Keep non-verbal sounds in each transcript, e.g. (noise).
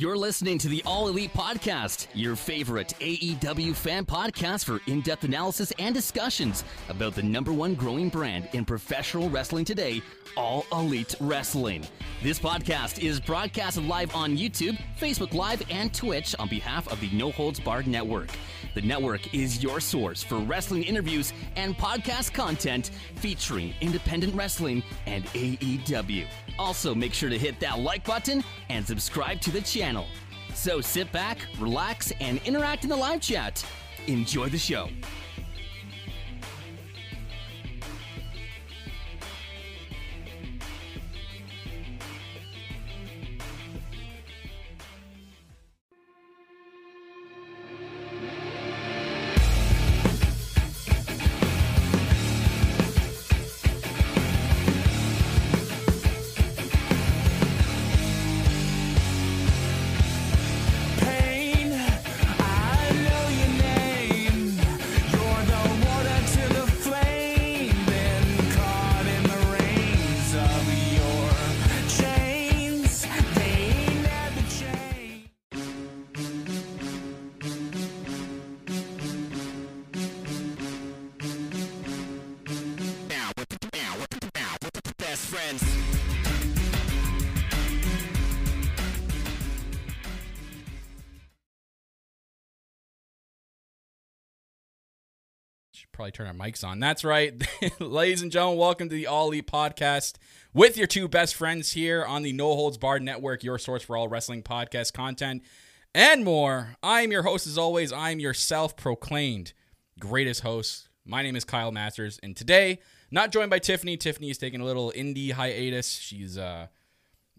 You're listening to the All Elite Podcast, your favorite AEW fan podcast for in depth analysis and discussions about the number one growing brand in professional wrestling today, All Elite Wrestling. This podcast is broadcast live on YouTube, Facebook Live, and Twitch on behalf of the No Holds Barred Network. The network is your source for wrestling interviews and podcast content featuring independent wrestling and AEW. Also, make sure to hit that like button and subscribe to the channel. So sit back, relax, and interact in the live chat. Enjoy the show. Probably turn our mics on. That's right. (laughs) Ladies and gentlemen, welcome to the All Elite Podcast with your two best friends here on the No Holds Barred Network, your source for all wrestling podcast content and more. I am your host, as always. I am your self proclaimed greatest host. My name is Kyle Masters, and today, not joined by Tiffany. Tiffany is taking a little indie hiatus. She's uh,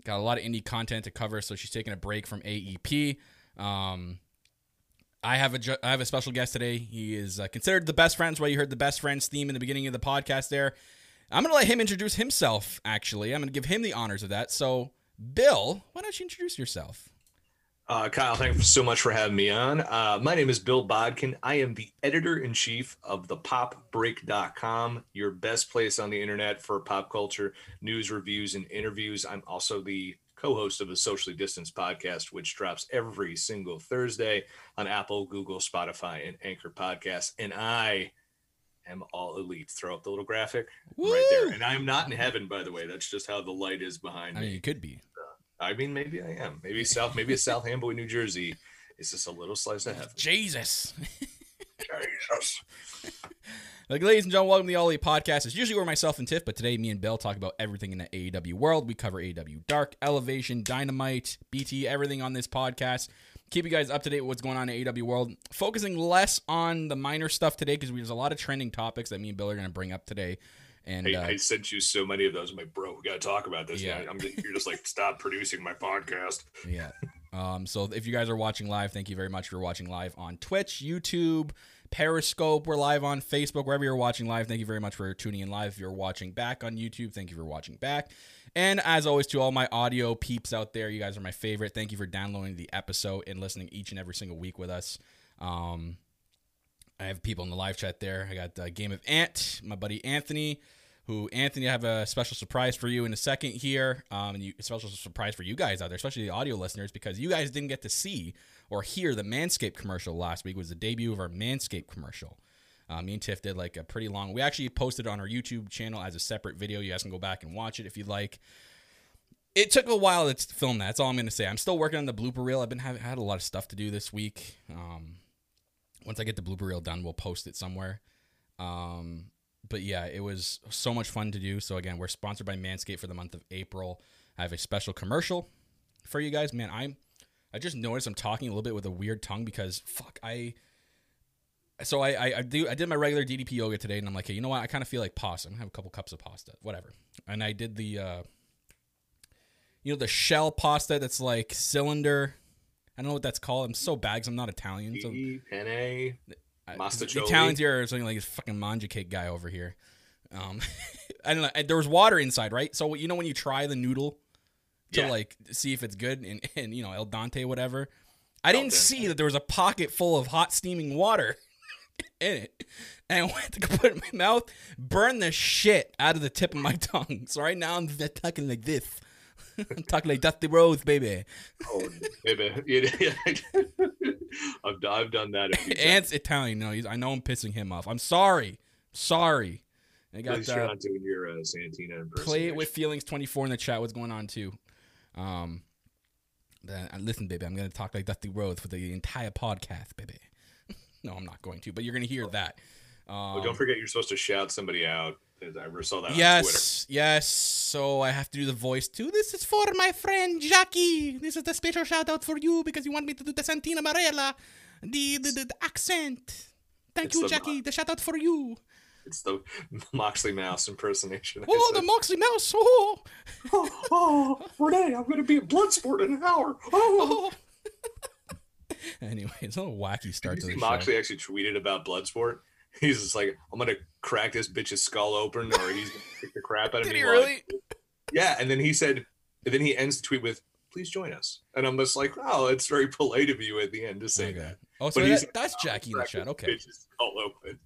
got a lot of indie content to cover, so she's taking a break from AEP. Um, I have a ju- I have a special guest today. He is uh, considered the best friends. Why you heard the best friends theme in the beginning of the podcast there. I'm gonna let him introduce himself. Actually, I'm gonna give him the honors of that. So, Bill, why don't you introduce yourself? Uh, Kyle, thank you so much for having me on. Uh, my name is Bill Bodkin. I am the editor in chief of the popbreak.com, your best place on the internet for pop culture news, reviews, and interviews. I'm also the co host of the Socially Distanced podcast, which drops every single Thursday on Apple, Google, Spotify, and Anchor Podcasts. And I am all elite. Throw up the little graphic right there. And I am not in heaven, by the way. That's just how the light is behind I me. mean, you could be. Uh, I mean, maybe I am. Maybe South, maybe a South Amboy, New Jersey. is just a little slice of heaven. Jesus. (laughs) Jesus. Like, ladies and gentlemen, welcome to the All Elite Podcast. It's usually where myself and Tiff, but today me and Bill talk about everything in the AEW world. We cover AEW Dark, Elevation, Dynamite, BT, everything on this podcast. Keep you guys up to date with what's going on in AEW world. Focusing less on the minor stuff today because there's a lot of trending topics that me and Bill are going to bring up today. And Hey, uh, I sent you so many of those. I'm like, bro, we got to talk about this. Yeah. I'm, you're just like, stop producing my podcast. Yeah. Um, so if you guys are watching live, thank you very much for watching live on Twitch, YouTube, Periscope. We're live on Facebook, wherever you're watching live. Thank you very much for tuning in live. If you're watching back on YouTube, thank you for watching back. And as always, to all my audio peeps out there, you guys are my favorite. Thank you for downloading the episode and listening each and every single week with us. Um, I have people in the live chat there. I got uh, Game of Ant, my buddy Anthony, who Anthony, I have a special surprise for you in a second here. Um, and you, a special surprise for you guys out there, especially the audio listeners, because you guys didn't get to see or hear the Manscaped commercial last week. Was the debut of our Manscaped commercial. Uh, me and Tiff did like a pretty long. We actually posted it on our YouTube channel as a separate video. You guys can go back and watch it if you'd like. It took a while to film that. That's all I'm going to say. I'm still working on the blooper reel. I've been having had a lot of stuff to do this week. Um, once I get the blooper reel done, we'll post it somewhere. Um, but yeah, it was so much fun to do. So again, we're sponsored by Manscaped for the month of April. I have a special commercial for you guys. Man, I'm I just noticed I'm talking a little bit with a weird tongue because fuck I. So I, I, I do I did my regular DDP yoga today and I'm like, hey, you know what? I kind of feel like pasta. I'm gonna have a couple cups of pasta, whatever. And I did the, uh, you know, the shell pasta that's like cylinder. I don't know what that's called. I'm so bags. I'm not Italian. So penne. I- Mastacholi. The Italians here are something like this fucking manja cake guy over here. Um, (laughs) I don't know. There was water inside, right? So you know when you try the noodle to Yeah. like see if it's good and, (laughs) and you know el Dante whatever. I didn't see that there was a pocket full of hot steaming water (laughs) in it, and (laughs) I went to put it in my mouth, burned the shit out of the tip of my tongue. So right now I'm talking like this. I'm talking like Dusty Rhodes, baby. Oh, baby. I've, I've done that. Ant's Italian. No, he's, I know I'm pissing him off. I'm sorry. Sorry. I At got least you're uh, not doing your uh, Santina play it with feelings 24 in the chat. What's going on too? Um, then, uh, listen, baby, I'm gonna talk like Dusty Rhodes for the entire podcast, baby. (laughs) no, I'm not going to, but you're gonna hear that. Um, Oh, don't forget, you're supposed to shout somebody out. I ever saw that on Twitter. Yes, yes. So I have to do the voice too. This is for my friend Jackie. This is the special shout out for you because you want me to do the Santina Marella, the the, the, the accent. Thank It's you, the- Jackie. The shout out for you. It's the (laughs) Moxley Mouse impersonation. Oh, the. Moxley Mouse. Oh, (laughs) oh, oh, Renee, I'm going to be at Bloodsport in an hour. Oh. oh. (laughs) anyway, it's a little wacky start to the see show. Moxley actually tweeted about Bloodsport? He's just like, I'm gonna crack this bitch's skull open, or he's gonna kick the crap out of Did me. he really? Yeah, and then he said, and then he ends the tweet with, "Please join us." And I'm just like, "Oh, it's very polite of you at the end to say Okay. that." Oh, so that, that's "I'm Jackie in the chat. Okay. bitch's skull open.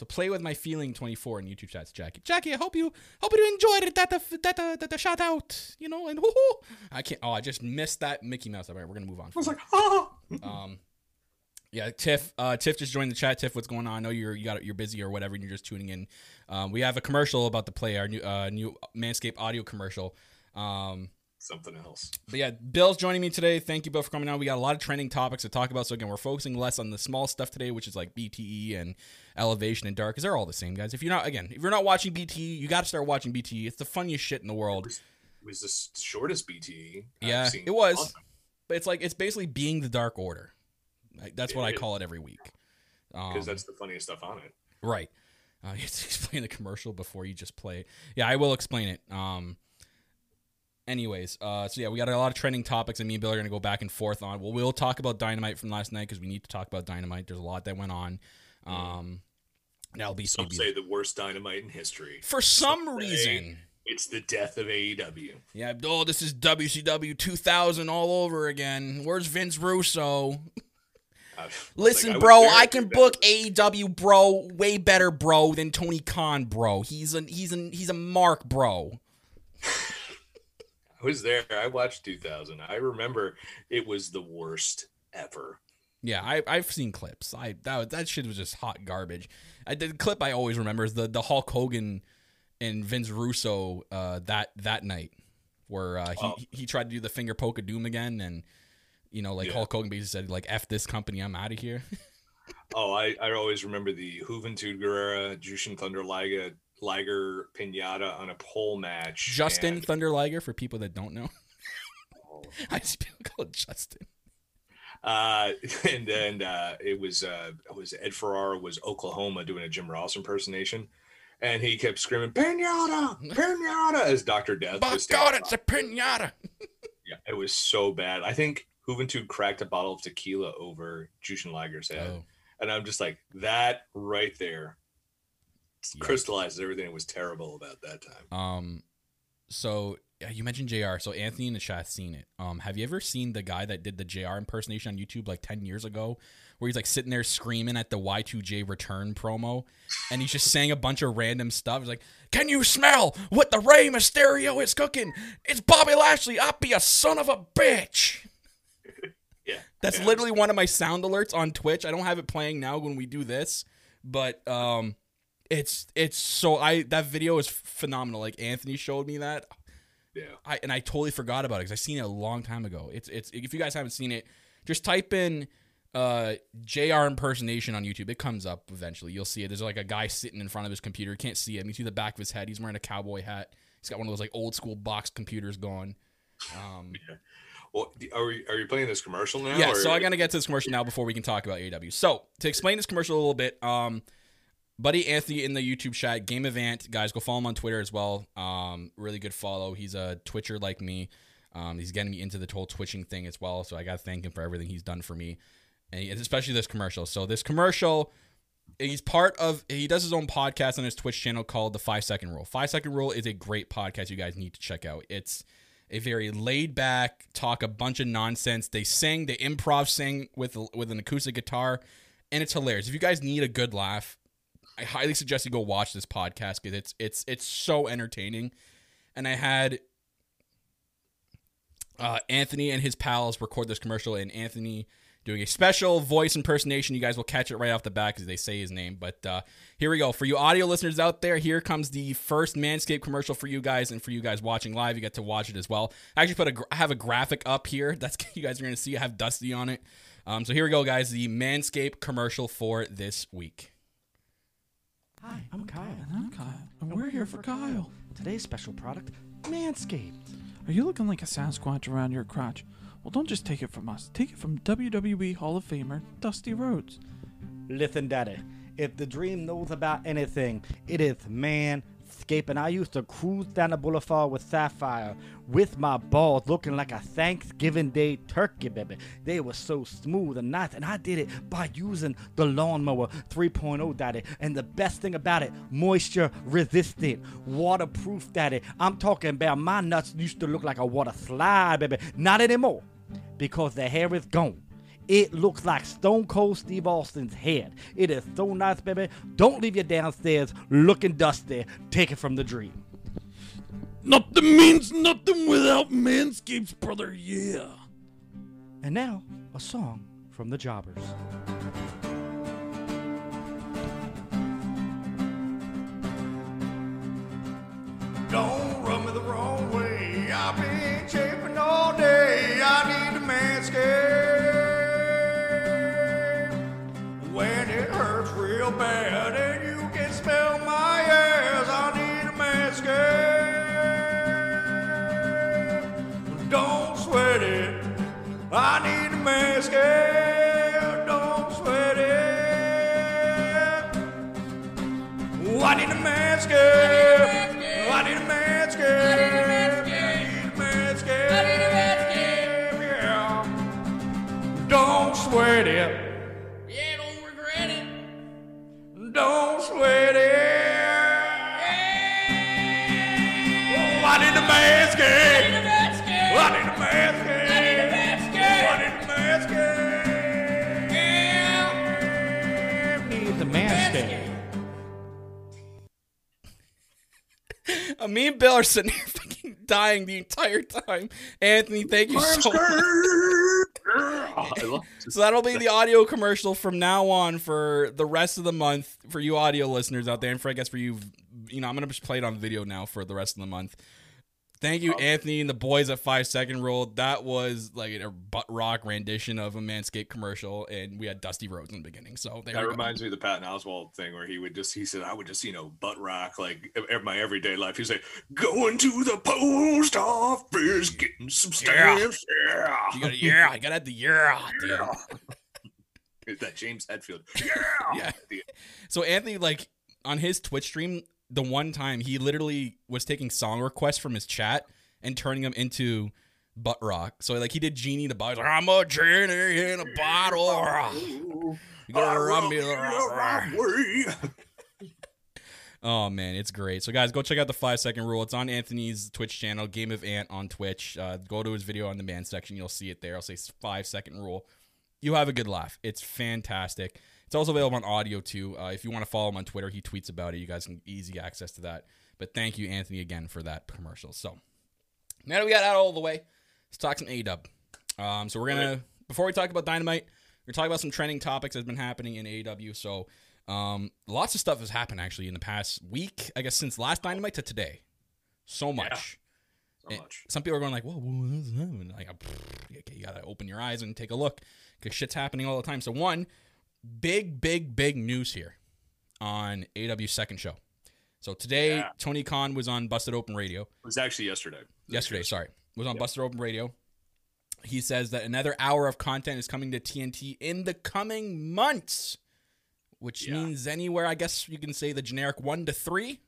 So play with my feeling 24 in YouTube chats, Jackie. Jackie, I hope you hope you enjoyed it. That that that, that, that, shout out, you know, and whoo I can't. Oh, I just missed that Mickey Mouse. All right, we're gonna move on. I was like, "Ah." (laughs) Um, yeah, Tiff. Uh, Tiff just joined the chat. Tiff, what's going on? I know you're you got you're busy or whatever, and you're just tuning in. Um, we have a commercial about to play our new uh new Manscaped audio commercial. Um, Something else. but yeah, Bill's joining me today. Thank you, Bill, for coming on. We got a lot of trending topics to talk about. So again, we're focusing less on the small stuff today, which is like BTE and Elevation and Dark, because they're all the same, guys. If you're not, again, if you're not watching BTE, you got to start watching BTE. It's the funniest shit in the world. It was the shortest BTE. I've Yeah, it was. But it's like it's basically being the Dark Order. Like, that's what I call it every week. Um, because that's the funniest stuff on it. Right. Uh, (laughs) you have to explain the commercial before you just play it. Yeah, I will explain it. Um. Anyways, uh, so yeah, we got a lot of trending topics, and me and Bill are gonna go back and forth on. Well, we'll talk about Dynamite from last night because we need to talk about Dynamite. There's a lot that went on. Um, that'll be Some maybe- say the worst dynamite in history. for some some reason. It's the death of AEW. Yeah, oh, this is WCW 2000 all over again. Where's Vince Russo? Listen, like, was bro, I can 2000. book AEW, bro, way better, bro, than Tony Khan, bro. He's a he's a he's a mark, bro. (laughs) I was there. I watched 2000. I remember it was the worst ever. Yeah, I I've seen clips. I that that shit was just hot garbage. I the clip I always remember is the the Hulk Hogan and Vince Russo uh, that that night where uh, he Oh. he tried to do the finger poke of doom again and. You know, like Yeah. Hulk Hogan basically said, like "f this company, I'm out of here." (laughs) Oh, I, I always remember the Juventud Guerrera, Jushin Thunder Liger, Liger Pinata on a pole match. Justin and- Thunder Liger, for people that don't know, Oh. (laughs) I just call it Justin. uh, (laughs) and then uh, it was uh, it was Ed Ferrara was Oklahoma doing a Jim Ross impersonation, and he kept screaming "Pinata, Pinata" as Doctor Death. By God, it's a pinata. (laughs) Yeah, it was so bad. I think Juventud cracked a bottle of tequila over Jushin Liger's head. Oh. And I'm just like, that right there Yeah. crystallizes everything that was terrible about that time. Um, so you mentioned Jr. So Anthony in the chat's seen it. Um, have you ever seen the guy that did the Jr. impersonation on YouTube like ten years ago, where he's like sitting there screaming at the Y2J return promo, and he's just saying a bunch of random stuff. He's like, "Can you smell what the Rey Mysterio is cooking? It's Bobby Lashley. I'll be a son of a bitch." (laughs) Yeah. That's yeah. literally one of my sound alerts on Twitch. I don't have it playing now when we do this, but um, it's it's so I that video is phenomenal. Like Anthony showed me that, Yeah. I and I totally forgot about it because I seen it a long time ago. It's it's if you guys haven't seen it, just type in uh JR impersonation on YouTube. It comes up eventually. You'll see it. There's like a guy sitting in front of his computer. You can't see him. You see the back of his head. He's wearing a cowboy hat. He's got one of those like old school box computers going. Um, (laughs) Well, are we, are you playing this commercial now? yeah, or- so I'm gonna get to this commercial now before we can talk about AW. So to explain this commercial a little bit, um, buddy Anthony in the YouTube chat, Game of Ant, guys, go follow him on Twitter as well. Um, really good follow. He's a Twitcher like me. Um, he's getting me into the whole twitching thing as well. So I gotta thank him for everything he's done for me, and especially this commercial. So this commercial. He's part of. He does his own podcast on his Twitch channel called the Five Second Rule. Five Second Rule is a great podcast. You guys need to check out. It's a very laid back talk a bunch of nonsense. They sing, they improv sing with with an acoustic guitar, and it's hilarious. If you guys need a good laugh, I highly suggest you go watch this podcast because it's it's it's so entertaining. And I had uh, Anthony and his pals record this commercial, and Anthony doing a special voice impersonation. You guys will catch it right off the bat because they say his name. But uh, here we go. For you audio listeners out there, here comes the first Manscaped commercial for you guys, and for you guys watching live, you get to watch it as well. I actually put a I have a graphic up here. That's (laughs) you guys are going to see. I have Dusty on it. Um, so here we go, guys. The Manscaped commercial for this week. Hi, I'm Kyle. And I'm Kyle, and we're here for Kyle. Today's special product, Manscaped. Are you looking like a Sasquatch around your crotch? Well, don't just take it from us. Take it from WWE Hall of Famer Dusty Rhodes. Listen, Daddy, if the dream knows about anything, it is And I used to cruise down the boulevard with Sapphire with my balls looking like a Thanksgiving Day turkey, baby. They were so smooth and nice, and I did it by using the Lawnmower 3.0, Daddy. And the best thing about it, moisture resistant, waterproof, Daddy. I'm talking about my nuts used to look like a water slide, baby. Not anymore, because the hair is gone. It looks like Stone Cold Steve Austin's head. It is so nice, baby. Don't leave you downstairs looking dusty. Take it from the dream. Nothing means nothing without Manscaped, brother. Yeah. And now, a song from the Jobbers. Don't rub me the wrong manscape. Don't sweat it. I need a manscape. I need a manscape. I need a manscape. I need a manscape. Yeah. Don't sweat it. Yeah, don't regret it. Don't sweat it. Oh, I need a manscape. Need me and Bill are sitting here (laughs) fucking dying the entire time. Anthony, thank you so much. (laughs) I love it. So that'll be the audio commercial from now on for the rest of the month for you audio listeners out there, and for I guess for you, you know, I'm gonna just play it on video now for the rest of the month. Thank you, Anthony and the boys at Five Second Rule. That was like a butt rock rendition of a Manscaped commercial, and we had Dusty Rhodes in the beginning. So That reminds me of the Patton Oswalt thing where he would just he said I would just you know butt rock like in my everyday life. He'd say going to the post office getting some stamps. Yeah, You gotta, yeah, I gotta have the yeah. dude. It's that James Hetfield. (laughs) Yeah, Yeah. So Anthony, like on his Twitch stream, the one time he literally was taking song requests from his chat and turning them into butt rock. So like he did Genie the bottle. I'm a genie in a bottle. You gotta rub rub me you the the right way. (laughs) Oh man, it's great. So guys, go check out the five second rule. It's on Anthony's Twitch channel, Game of Ant on Twitch. Uh, go to his video on the man section. You'll see it there. I'll say five second rule. You have a good laugh. It's fantastic. It's also available on audio too. Uh, if you want to follow him on Twitter, he tweets about it. You guys can easy access to that. But thank you, Anthony, again for that commercial. So now that we got out all the way, let's talk some A Dub. Um, so we're gonna before we talk about Dynamite, we're gonna talk about some trending topics that's been happening in AEW. So um, lots of stuff has happened actually in the past week. I guess since last Dynamite to today, so much. So much. Some people are going like, "Whoa, what is happening?" Like, okay, you gotta open your eyes and take a look because shit's happening all the time. So one big, big, big news here on AW's second show. So today, Yeah. Tony Khan was on Busted Open Radio It was actually yesterday. yesterday, sorry, was on Busted Open Radio. He says that another hour of content is coming to TNT in the coming months, which Yeah. means anywhere, I guess you can say the generic one to three.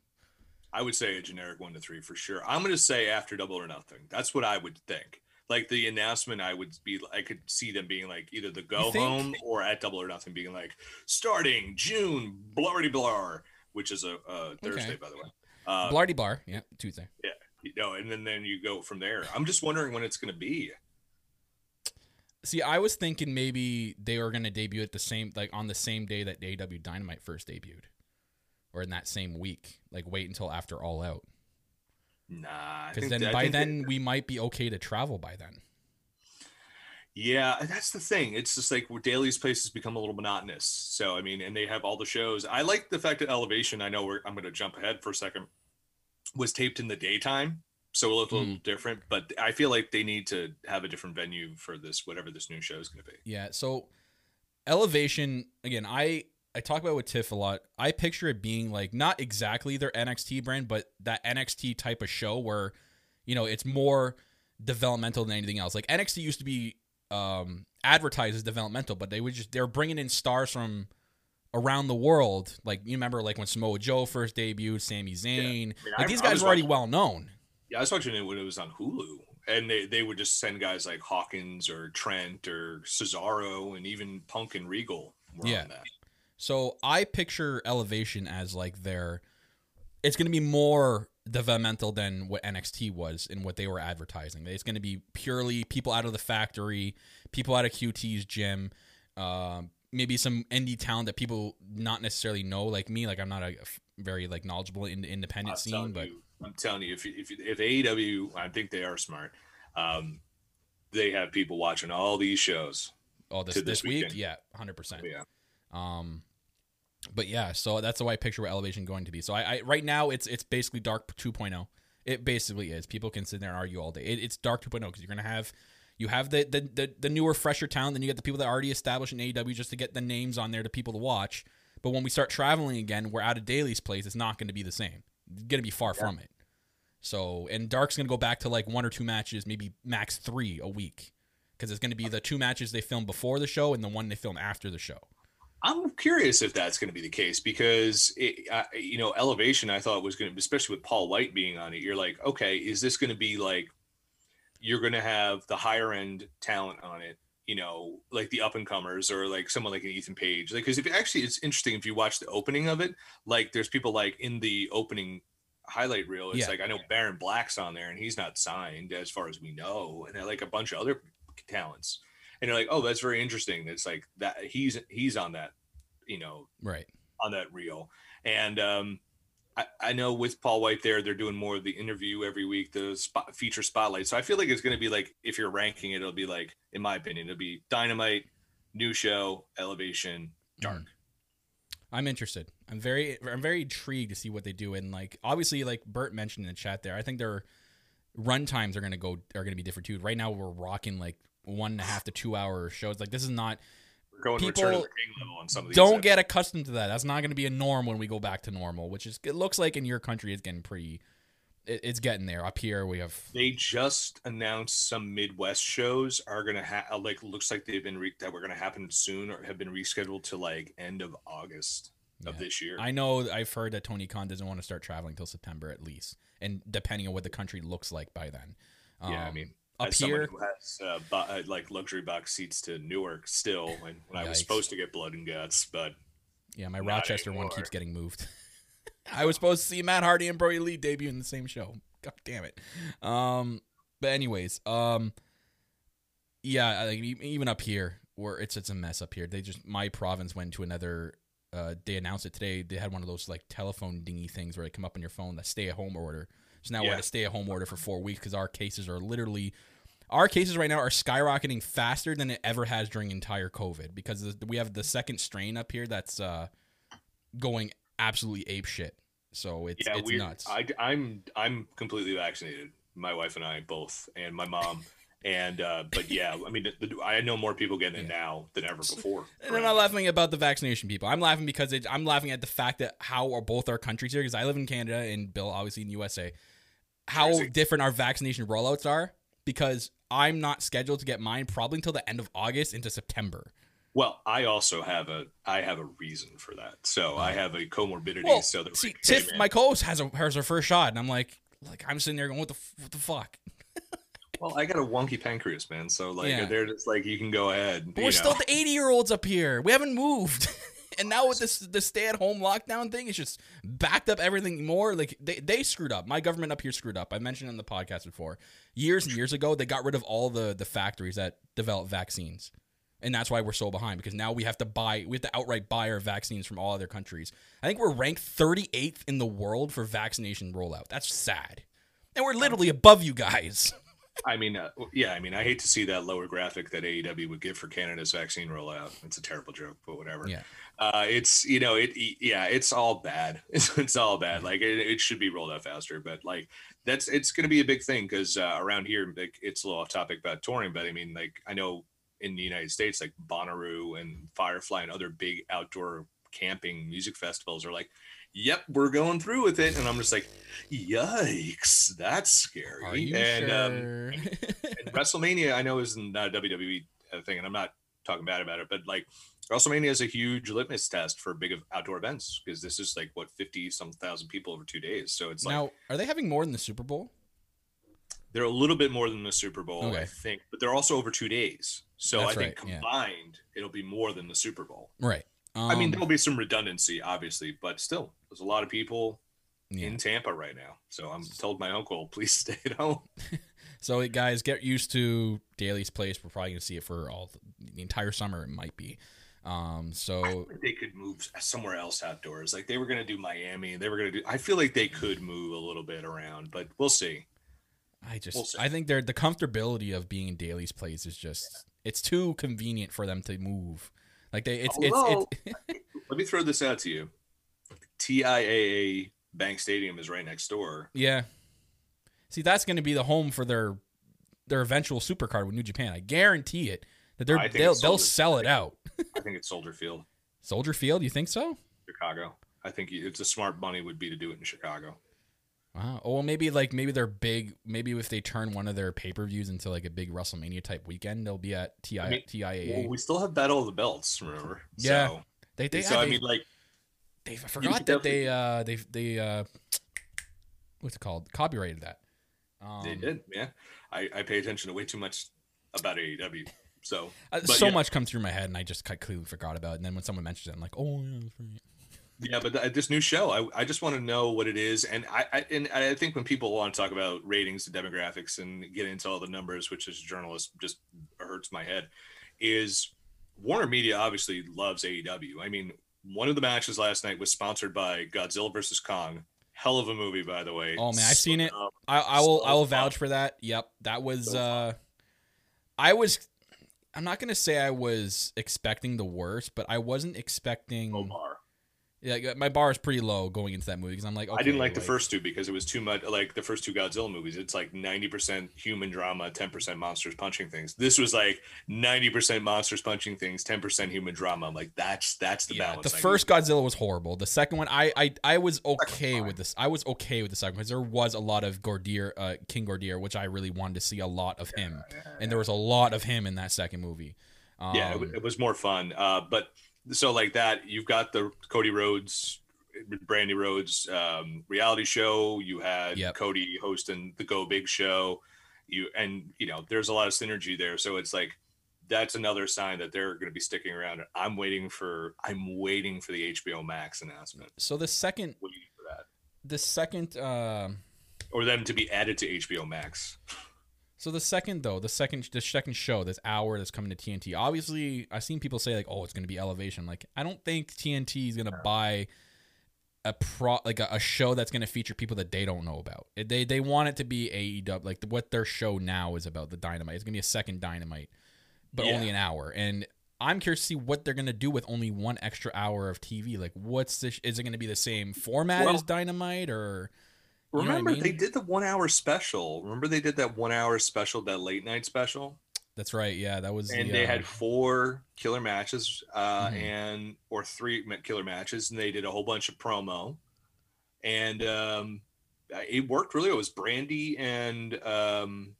I would say a generic one to three for sure. I'm gonna say after double or nothing. That's what I would think. Like the announcement, I would be, I could see them being like either the go home or at double or nothing being like starting June, blurry blar, which is a, a Thursday, by the way. Uh, Blarty Bar, yeah, Tuesday. yeah you know, and then then you go from there. I'm just wondering when it's gonna be. See, I was thinking maybe they were going to debut at the same, like on the same day that AW Dynamite first debuted, or in that same week. Like wait until after All Out. Nah, Because then by that- then we might be okay to travel by then. Yeah, that's the thing. It's just like where Daily's places become a little monotonous. So I mean, and they have all the shows. I like the fact that Elevation. I know we're, I'm going to jump ahead for a second. Was taped in the daytime, so it looked a little mm. different. But I feel like they need to have a different venue for this, whatever this new show is going to be. Yeah. So elevation again, I I talk about with Tiff a lot. I picture it being like not exactly their NXT brand, but that NXT type of show where you know it's more developmental than anything else. Like NXT used to be um, advertised as developmental, but they would just they're bringing in stars from around the world. Like you remember, like when Samoa Joe first debuted, Sami Zayn. I mean, like I- these guys were already watching- well known. Yeah, I was watching it when it was on Hulu, and they, they would just send guys like Hawkins or Trent or Cesaro, and even Punk and Regal were Yeah. So I picture Elevation as like their it's going to be more developmental than what NXT was and what they were advertising. It's going to be purely people out of the factory, people out of QT's gym, um, maybe some indie talent that people not necessarily know, like me. Like I'm not a very like knowledgeable in the independent I'm scene, but you, I'm telling you, if if if AEW, I think they are smart. Um, they have people watching all these shows. oh, this this, this week, yeah, hundred percent. Yeah, Um, but yeah, so that's the way I picture what Elevation going to be. So I, I right now it's it's basically Dark 2.0. It basically is. People can sit there and argue all day. It, it's Dark 2.0 because you're gonna have you have the, the the the newer, fresher talent. Then you get the people that already established in AEW just to get the names on there to people to watch. But when we start traveling again, we're out of Daily's place. It's not going to be the same. It's going to be far from it. So and Dark's going to go back to like one or two matches, maybe max three a week, because it's going to be the two matches they film before the show and the one they film after the show. I'm curious if that's going to be the case because it, uh, you know, Elevation. I thought was going to, especially with Paul White being on it. You're like, okay, is this going to be like you're going to have the higher end talent on it? You know, like the up and comers or like someone like an Ethan Page. Like, because if actually it's interesting if you watch the opening of it, like there's people like in the opening highlight reel. It's Yeah. like I know Baron Black's on there and he's not signed as far as we know, and they're like a bunch of other talents. And you're like, oh, that's very interesting. It's like that he's he's on that, you know, Right. on that reel. And um, I, I know with Paul White there, they're doing more of the interview every week, the spot, feature spotlight. So I feel like it's going to be like, if you're ranking it, it'll be like, in my opinion, it'll be Dynamite, New Show, Elevation, Dark. I'm interested. I'm very I'm very intrigued to see what they do. And like obviously, like Bert mentioned in the chat there, I think their run times are gonna go are gonna be different too. Right now we're rocking like one and a half to two hour shows. Like this is not going People Return of the King level on some of these. don't episodes. get accustomed to that. That's not gonna be a norm when we go back to normal, which is it looks like in your country it's getting pretty it, it's getting there. Up here we have They just announced some Midwest shows are gonna have like looks like they've been re- that were gonna happen soon or have been rescheduled to like end of August of this year. I know I've heard that Tony Khan doesn't want to start traveling till September at least, and depending on what the country looks like by then. yeah, I Um, mean, up as here, who has uh, bo- uh, like luxury box seats to Newark still, when, when I was supposed to get blood and guts, but Yeah, my Rochester one keeps getting moved. (laughs) I was supposed to see Matt Hardy and Brodie Lee debut in the same show. God damn it. Um, but anyways, um, yeah, even up here where it's it's a mess up here. They just my province went to another. Uh, they announced it today. They had one of those like telephone dingy things where they come up on your phone that stay at home order. So now we're Yeah. at a stay at home order for four weeks because our cases are literally our cases right now are skyrocketing faster than it ever has during entire COVID because we have the second strain up here that's uh, going absolutely ape shit. So it's yeah, it's nuts. I, I'm I'm completely vaccinated. My wife and I both, and my mom. And uh, but yeah, I mean, the, the, I know more people getting it now than ever before. and I'm not laughing about the vaccination people. I'm laughing because it, I'm laughing at the fact that how are both our countries here because I live in Canada and Bill obviously in USA. How Crazy. different our vaccination rollouts are because I'm not scheduled to get mine probably until the end of August into September. Well, I also have a I have a reason for that. So I have a comorbidity. Well, so that see, Tiff, my co-host has a has her first shot, and I'm like, like I'm sitting there going, what the what the fuck? well, I got a wonky pancreas, man. So like Yeah. they're just like you can go ahead. But we're still the 80 year olds up here. We haven't moved. (laughs) and now with this the stay at home lockdown thing, it's just backed up everything more. Like they, they screwed up. My government up here screwed up. I mentioned in the podcast before. Years and years ago, they got rid of all the the factories that develop vaccines. And that's why we're so behind because now we have to buy, we have to outright buy our vaccines from all other countries. I think we're ranked 38th in the world for vaccination rollout. That's sad. and we're literally above you guys. (laughs) I mean, uh, yeah, I mean, I hate to see that lower graphic that AEW would give for Canada's vaccine rollout. It's a terrible joke, but whatever. Yeah. Uh, it's you know, it yeah, it's all bad. (laughs) It's, it's all bad. Like it, it should be rolled out faster, but like that's it's going to be a big thing because uh, around here, like it's a little off topic about touring, but I mean, like I know in the United States, like Bonnaroo and Firefly and other big outdoor camping music festivals are like, "Yep, we're going through with it," and I'm just like, "Yikes, that's scary." And um, sure? and WrestleMania, I know isn't a WWE thing, and I'm not talking bad about it, but like WrestleMania is a huge litmus test for big of outdoor events because this is like what 50 some thousand people over two days. So it's like now, are they having more than the Super Bowl? they're a little bit more than the Super Bowl, Okay. I think, but they're also over two days. So That's I think right, yeah. combined, it'll be more than the Super Bowl. Right. I mean, Um, there'll be some redundancy, obviously, but still, there's a lot of people yeah. in Tampa right now. So I'm told my uncle, (laughs) please stay at home. (laughs) So guys, get used to Daily's place. We're probably gonna see it for all the entire summer. It might be. Um, so they could move somewhere else outdoors. Like they were going to do Miami. They were going to do. I feel like they could move a little bit around, but we'll see. I just We'll see. I think they're the comfortability of being in Daily's place is just it's too convenient for them to move. Like they it's Although- it's it's (laughs) Let me throw this out to you. TIAA Bank Stadium is right next door. yeah. See, that's going to be the home for their their eventual supercard with New Japan. I guarantee it that they're they'll they'll sell it out. I think it's Soldier Field, Soldier Field, you think so? Chicago. I think it's a smart money would be to do it in Chicago. Wow. Oh, well, maybe like maybe they're big. Maybe if they turn one of their pay per views into like a big WrestleMania type weekend, they'll be at TI, I mean, TIAA. Well, we still have Battle of the Belts, remember? Yeah. So, they they, so yeah, I they, mean, like, they I forgot that they uh they they uh what's it called copyrighted that. Um, they did, yeah. I, I pay attention to way too much about AEW. So, uh, so yeah. much comes through my head, and I just completely forgot about it. And then when someone mentions it, I'm like, oh yeah. Yeah, but th- this new show, I, I just want to know what it is, and I, I and I think when people want to talk about ratings and demographics and get into all the numbers, which as a journalist just hurts my head, is Warner Media obviously loves AEW. I mean, one of the matches last night was sponsored by Godzilla versus Kong. Hell of a movie, by the way. Oh man, I've seen it. Um, I, I will So I will fun. vouch for that. Yep, that was. So uh I was. I'm not gonna say I was expecting the worst, but I wasn't expecting. Omar. Yeah, my bar is pretty low going into that movie because I'm like, I didn't okay, like the first two because it was too much like the first two Godzilla movies. It's like 90% human drama, 10% monsters punching things. This was like 90% monsters punching things, 10% human drama. I'm like, that's that's the Yeah, balance. the I first need. Godzilla was horrible. The second one, I I, I was okay with this. I was okay with the second because there was a lot of Ghidorah, uh, King Ghidorah, which I really wanted to see a lot of him, and there was a lot of him in that second movie. Um, yeah, it, wa- it was more fun. Uh, but so like that, you've got the Cody Rhodes, Brandi Rhodes um, reality show. You had Yep. Cody hosting the Go Big show. You and you know, there's a lot of synergy there. So it's like that's another sign that they're going to be sticking around. I'm waiting for I'm waiting for the HBO Max announcement. so the second, Waiting for that, the second. Uh, or them to be added to HBO Max. So the second though, the second the second show, this hour that's coming to TNT. Obviously, I've seen people say like, "Oh, it's going to be Elevation." Like, I don't think TNT is going to buy a pro like a, a show that's going to feature people that they don't know about. They they want it to be AEW, like what their show now is about. The Dynamite. It's going to be a second Dynamite, but Yeah. only an hour. And I'm curious to see what they're going to do with only one extra hour of TV. Like, what's this? Is it going to be the same format Well- as Dynamite or? Know I Remember, mean? they did the one hour special. Remember, they did that one hour special, that late night special. That's right. Yeah, that was. and the, they uh, had four killer matches uh Mhm. and or three killer matches and they did a whole bunch of promo and um it worked really well. it was Brandi and um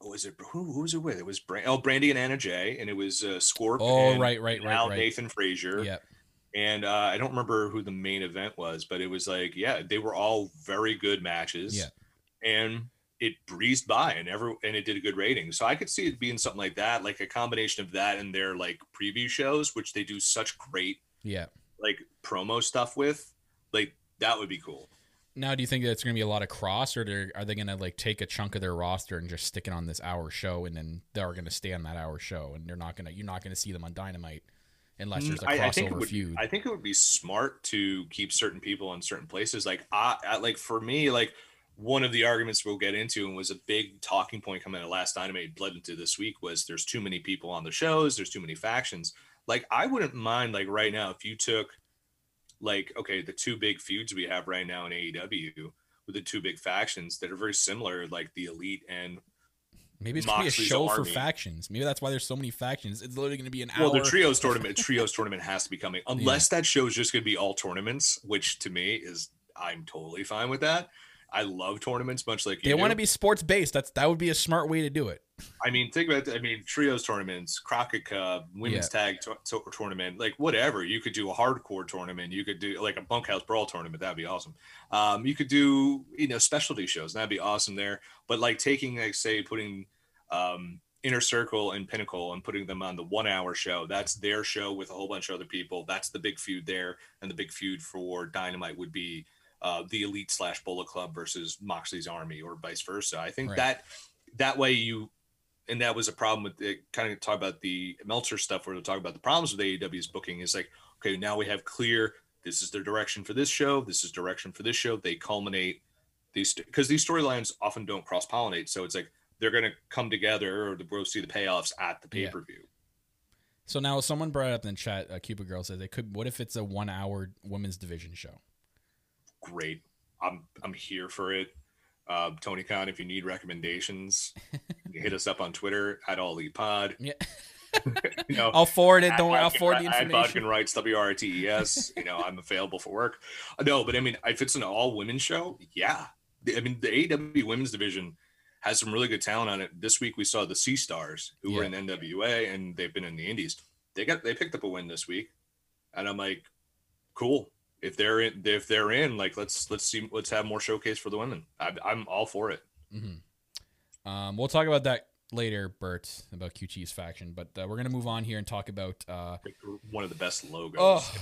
was it who, who was it with it was Brand, oh Brandi and anna jay and it was uh scorp Oh, and right, right, right, Al right. nathan frazier Yeah. And uh, I don't remember who the main event was, but it was like, yeah, they were all very good matches. Yeah. And it breezed by and every and it did a good rating. So I could see it being something like that, like a combination of that and their like preview shows, which they do such great Yeah. like promo stuff with. Like that would be cool. Now, do you think that's going to be a lot of cross, or are they going to like take a chunk of their roster and just stick it on this hour show, and then they're going to stay on that hour show, and they're not going to you're not going to see them on Dynamite unless there's a Mm, I, I think it crossover would, feud. I think it would be smart to keep certain people in certain places. Like I, I like for me, like one of the arguments we'll get into and was a big talking point coming out of last Dynamite bled into this week was there's too many people on the shows, there's too many factions. Like I wouldn't mind like right now if you took like okay the two big feuds we have right now in AEW with the two big factions that are very similar like the elite and Maybe it's gonna be a show for factions. Maybe that's why there's so many factions. It's literally gonna be an hour. well the trios (laughs) tournament trios tournament has to be coming unless that show is just going to be all tournaments which to me is I'm totally fine with that. I love tournaments much like you They want to be sports based. That's that would be a smart way to do it. I mean, think about it. I mean, trios tournaments, Crockett Cup, women's tag to- to- tournament, like whatever. You could do a hardcore tournament. You could do like a bunkhouse brawl tournament. That'd be awesome. Um, you could do you know specialty shows. That'd be awesome there. But like taking like say putting um, Inner Circle and Pinnacle and putting them on the one hour show. That's their show with a whole bunch of other people. That's the big feud there, and the big feud for Dynamite would be uh, the Elite slash Bullet Club versus Moxley's Army, or vice versa. I think Right. that that way you and that was a problem with it kind of talk about the Meltzer stuff where they talk about the problems with AEW's booking is like, okay, now we have clear this is their direction for this show, this is direction for this show. They culminate these because these storylines often don't cross pollinate. So it's like they're gonna come together or we'll see the payoffs at the pay-per-view. So now someone brought up in the chat. Uh, Cupid girl says they could. What if it's a one hour women's division show? Great. I'm I'm here for it. Uh, Tony Khan, if you need recommendations, (laughs) hit us up on Twitter at All Elite Pod. Yeah. (laughs) (laughs) You know, I'll forward it. Don't worry. I'll forward the at information. Bodkin writes W R T E S. You know, I'm available for work. Uh, No, but I mean, if it's an all women show, yeah. I mean, the AW women's division has some really good talent on it. This week we saw the Sea Stars, who were in NWA and they've been in the Indies. They got they picked up a win this week, and I'm like, cool. If they're in, if they're in, like let's let's see, let's have more showcase for the women. I, I'm all for it. Mm-hmm. Um, we'll talk about that later, Bert, about QT's faction. But uh, we're gonna move on here and talk about uh, one of the best logos. Oh.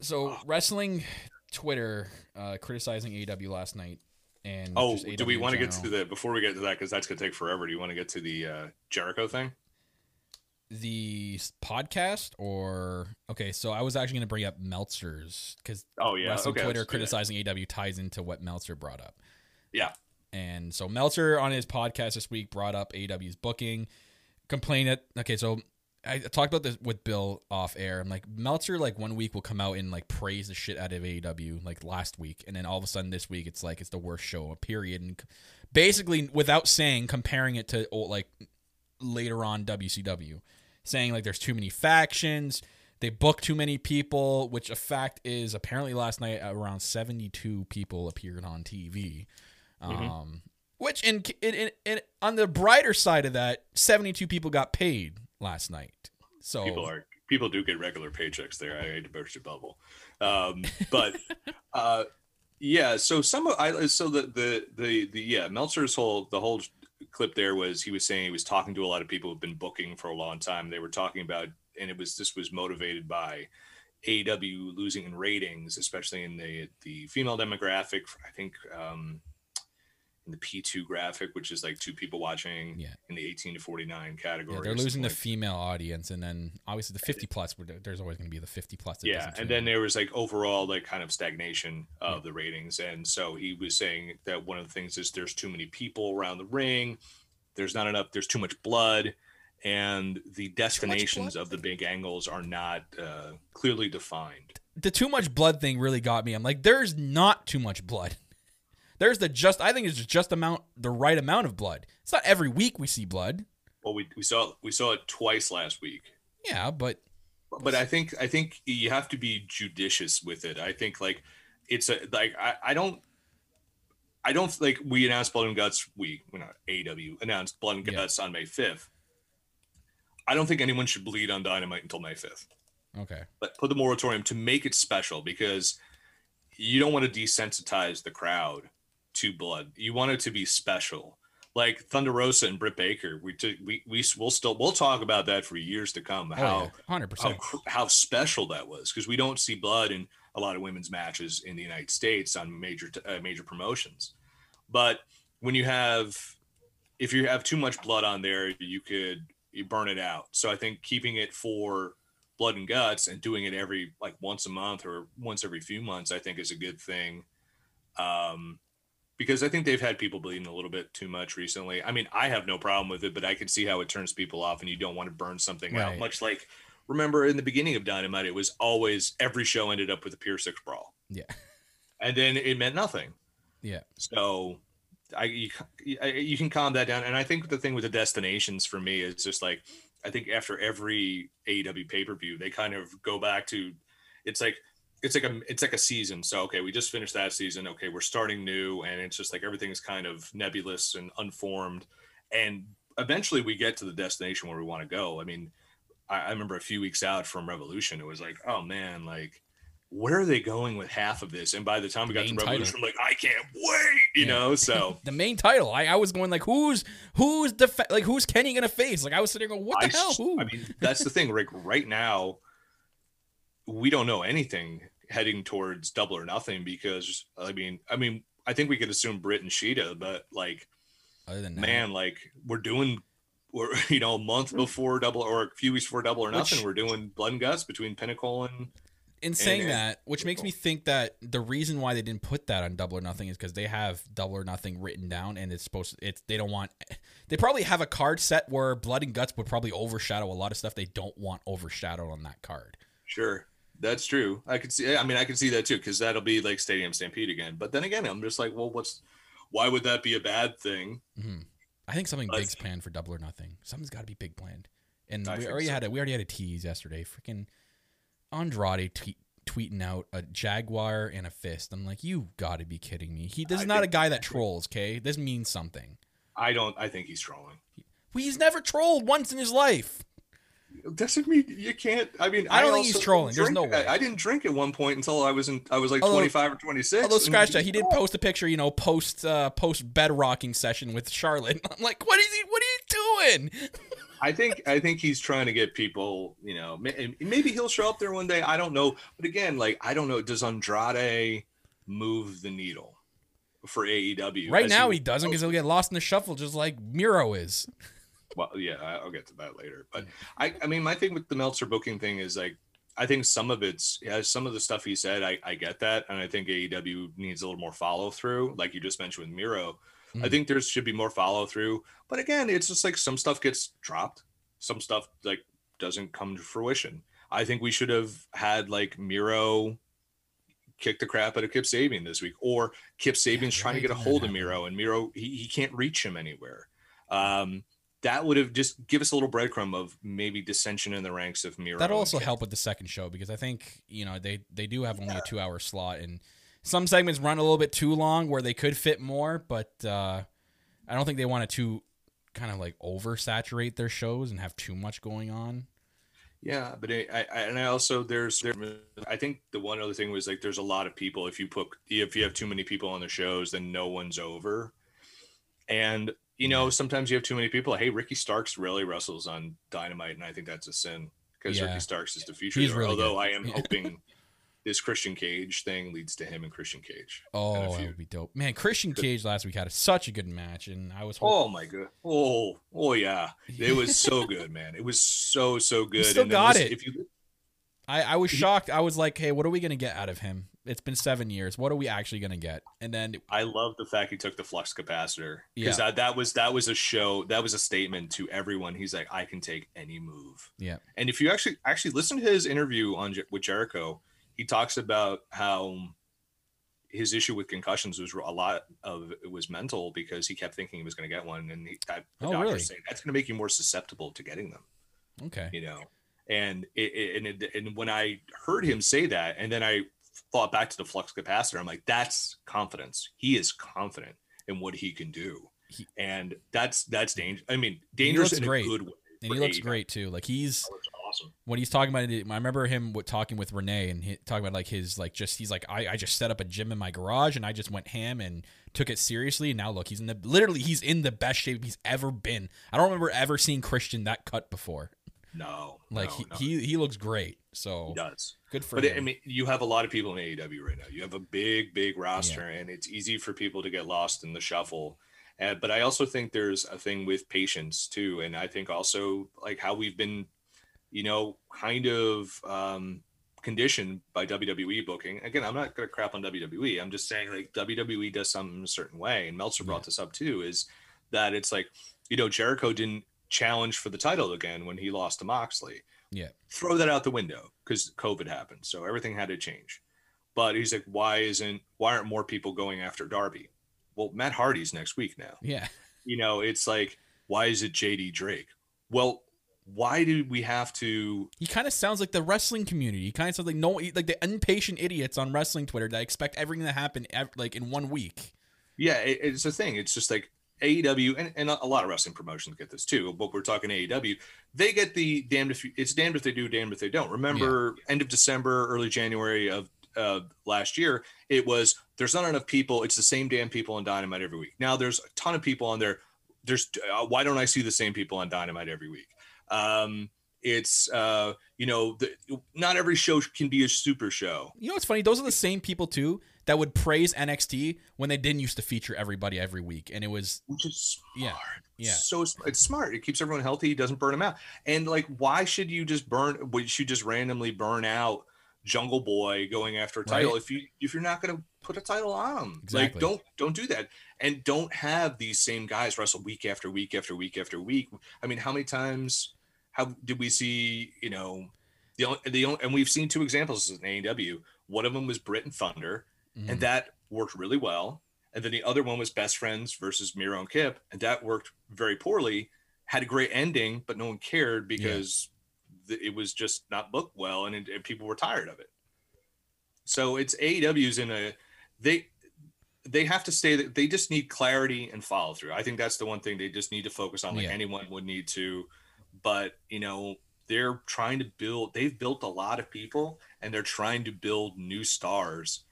so wrestling Twitter uh, criticizing AW last night. And Oh, do we want to get to the before we get to that because that's gonna take forever? Do you want to get to the uh, Jericho thing? The podcast or okay? So I was actually gonna bring up Meltzer's because Oh yeah, wrestling okay. Twitter criticizing AW ties into what Meltzer brought up. Yeah, And so Meltzer on his podcast this week brought up AW's booking, complained that okay, so I talked about this with Bill off air. I'm like Meltzer like one week will come out and like praise the shit out of aw like last week, and then all of a sudden this week it's like it's the worst show period, and basically without saying comparing it to oh, like later on WCW, saying like there's too many factions. They book too many people, which a fact is apparently last night around 72 people appeared on TV. Um, which in, in, in, in on the brighter side of that, 72 people got paid last night. So people are people do get regular paychecks there. I hate to burst your bubble, um, but (laughs) uh, yeah. So some of I so the the the the yeah Meltzer's whole the whole clip there was he was saying he was talking to a lot of people who've been booking for a long time. They were talking about and it was this was motivated by AEW losing in ratings, especially in the the female demographic. I think um, the P2 graphic, which is like two people watching Yeah. in the 18 to 49 category. yeah, they're losing the like female audience, and then obviously the 50 plus. There's always going to be the 50 plus. Yeah and then there was like overall like kind of stagnation of the ratings and so he was saying that one of the things is there's too many people around the ring there's not enough there's too much blood and the destinations of the big angles are not uh, clearly defined the too much blood thing really got me. I'm like, there's not too much blood. There's the just. I think it's just amount, the right amount of blood. It's not every week we see blood. well we, we saw we saw it twice last week Yeah, but but I think I think you have to be judicious with it. I think like it's a like I, I don't I don't like we announced Blood and Guts we we're not AW announced Blood and Yeah. Guts on May fifth. I don't think anyone should bleed on Dynamite until May fifth. okay. But put the moratorium to make it special because you don't want to desensitize the crowd to blood. You want it to be special. Like Thunder Rosa and Britt Baker, we took we we will still we'll talk about that for years to come. How Oh, yeah, hundred how, percent. how special that was because we don't see blood in a lot of women's matches in the United States on major t- uh, major promotions. But when you have, if you have too much blood on there, you could you burn it out. So I think keeping it for blood and guts and doing it every like once a month or once every few months, I think is a good thing. Um, because I think they've had people bleeding a little bit too much recently. I mean, I have no problem with it, but I can see how it turns people off, and you don't want to burn something out. Much like remember in the beginning of Dynamite, it was always every show ended up with a Pier Six brawl, Yeah. and then it meant nothing. Yeah. So I you, I- you can calm that down. And I think the thing with the destinations for me is just like I think after every AEW pay per view, they kind of go back to it's like it's like a it's like a season. So okay, we just finished that season. Okay, we're starting new, and it's just like everything's kind of nebulous and unformed. And eventually, we get to the destination where we want to go. I mean, I, I remember a few weeks out from Revolution, it was like, oh man, like where are they going with half of this? And by the time we got to Main title. Revolution, I'm like, I can't wait, you Yeah. know. (laughs) So The main title. I, I was going like, who's who's the like who's Kenny gonna face? Like I was sitting there going, what the I, hell? I mean, that's the thing. Like right now, we don't know anything heading towards Double or Nothing because I mean, I mean, I think we could assume Britt and Shida, but like, Other than that, man, like we're doing. We're (laughs) you know a month mm. before double or a few weeks before double or nothing. Which- we're doing blood and guts between Pinnacle and in saying and- that, which makes me think that the reason why they didn't put that on Double or Nothing is because they have Double or Nothing written down, and it's supposed. To, it's they don't want. They probably have a card set where Blood and Guts would probably overshadow a lot of stuff they don't want overshadowed on that card. Sure. That's true. I could see I mean I could see that too cuz that'll be like Stadium Stampede again. But then again, I'm just like, well, what's why would that be a bad thing? hmm I think something Let's- big's planned for Double or Nothing. Something's got to be big planned. And I we already so. had a we already had a tease yesterday. Freaking Andrade tweet, tweeting out a jaguar and a fist. I'm like, you got to be kidding me. He this is I not a guy that trolls. Okay, this means something. I don't I think he's trolling. Well, He's never trolled once in his life. Doesn't mean you can't. I mean, I don't think he's trolling. There's no way. I, I didn't drink at one point until I was in. I was like Although- 25 or 26. Although scratch that, he did post a picture, you know, post uh, post bed rocking session with Charlotte. (laughs) I'm like, what is he? What are you doing? (laughs) I think I think he's trying to get people. You know, maybe he'll show up there one day. I don't know. But again, like I don't know. Does Andrade move the needle for AEW? Right now he- he doesn't because he'll get lost in the shuffle, just like Miro is. (laughs) Well, yeah, I- I'll get to that later. But I, I mean, my thing with the Meltzer booking thing is like, I think some of it's, yeah, some of the stuff he said, I, I get that. And I think AEW needs a little more follow through, like you just mentioned with Miro. I Mhm. think there should be more follow through. But again, it's just like some stuff gets dropped, some stuff like doesn't come to fruition. I think we should have had like Miro kick the crap out of Kip Sabian this week, or Kip Sabian's you're trying to get a hold of? Miro, and Miro he, he can't reach him anywhere. Um, that would have just give us a little breadcrumb of maybe dissension in the ranks of Miro. That'll also help with the second show because I think you know they they do have only a two hour slot and some segments run a little bit too long where they could fit more, but uh, I don't think they want to too kind of like oversaturate their shows and have too much going on. Yeah, but I, I I- and I also there's there I think the one other thing was like there's a lot of people if you put if you have too many people on the shows then no one's over, and you know sometimes you have too many people. Hey, Ricky Starks really wrestles on Dynamite, and I think that's a sin because Yeah. Ricky Starks is the future. He's there, really although good. I am (laughs) hoping this Christian Cage thing leads to him and Christian Cage. Oh, that would be dope, man! Christian Cage last week had such a good match, and I was hoping Oh my god! Oh, oh yeah! It was so good, man. It was so so good. still And got listen, it. If you I, I was shocked. I was like, hey, what are we gonna get out of him? It's been seven years. What are we actually gonna get? And then I love the fact he took the flux capacitor because Yeah. that, that was that was a show that was a statement to everyone. He's like, I can take any move. yeah, And if you actually actually listen to his interview on with Jericho, he talks about how his issue with concussions was a lot of it was mental because he kept thinking he was going to get one, and he, the Oh, doctors really? saying that's going to make you more susceptible to getting them. okay, you know and it, it, and, it, and when i heard him say that and then i thought back to the flux capacitor i'm like that's confidence he is confident in what he can do He- and that's that's dangerous i mean dangerous in great. a good way and he looks great too. Like he's awesome when he's talking about it, I remember him talking with Renee and he, talking about like his like just he's like I, I just set up a gym in my garage and I just went ham and took it seriously. And now look, he's in the literally he's in the best shape he's ever been. I don't remember ever seeing Christian that cut before. no Like no, he, no, he he looks great. So he does good for but him. I mean, you have a lot of people in AEW right now. You have a big, big roster, and it's easy for people to get lost in the shuffle. Uh, but I also think there's a thing with patience too, and I think also like how we've been, you know, kind of um, conditioned by WWE booking. Again, I'm not going to crap on WWE. I'm just saying like WWE does something a certain way, and Meltzer brought this up too. Is that it's like you know Jericho didn't challenge for the title again when he lost to Moxley. Yeah. Throw that out the window because COVID happened, so everything had to change. But he's like, why isn't why aren't more people going after Darby? Well, Matt Hardy's next week now. Yeah. You know, it's like, why is it JD Drake? Well, why do we have to He kind of sounds like the wrestling community. He kind of sounds like no, like the impatient idiots on wrestling Twitter that expect everything to happen like in one week. Yeah, it, it's a thing. It's just like AEW and, and a lot of wrestling promotions get this too. But we're talking AEW. They get the damned if you, it's damned if they do, damned if they don't. Remember, end of December, early January of uh, last year, it was there's not enough people. It's the same damn people on Dynamite every week. Now there's a ton of people on there. There's uh, why don't I see the same people on Dynamite every week? Um, it's uh, you know, the, not every show can be a super show. You know what's funny? Those are the same people too that would praise NXT when they didn't used to feature everybody every week, and it was which is Yeah, smart. yeah. So it's, smart. It keeps everyone healthy. Doesn't burn them out. And like, why should you just burn? Would you just randomly burn out Jungle Boy going after a title Right. if you if you're not going to put a title on him? Exactly. Like, don't don't do that. And don't have these same guys wrestle week after week after week after week. I mean, how many times? How did we see? You know, the only, the only, and we've seen two examples in AEW. One of them was Britt and Thunder, Mm-hmm. and that worked really well. And then the other one was Best Friends versus Miro and Kip, and that worked very poorly. Had a great ending, but no one cared because th- it was just not booked well, and, it, and people were tired of it. So it's AEW's in a they they have to stay that they just need clarity and follow through. I think that's the one thing they just need to focus on, like Yeah. anyone would need to. But you know, they're trying to build. They've built a lot of people, and they're trying to build new stars,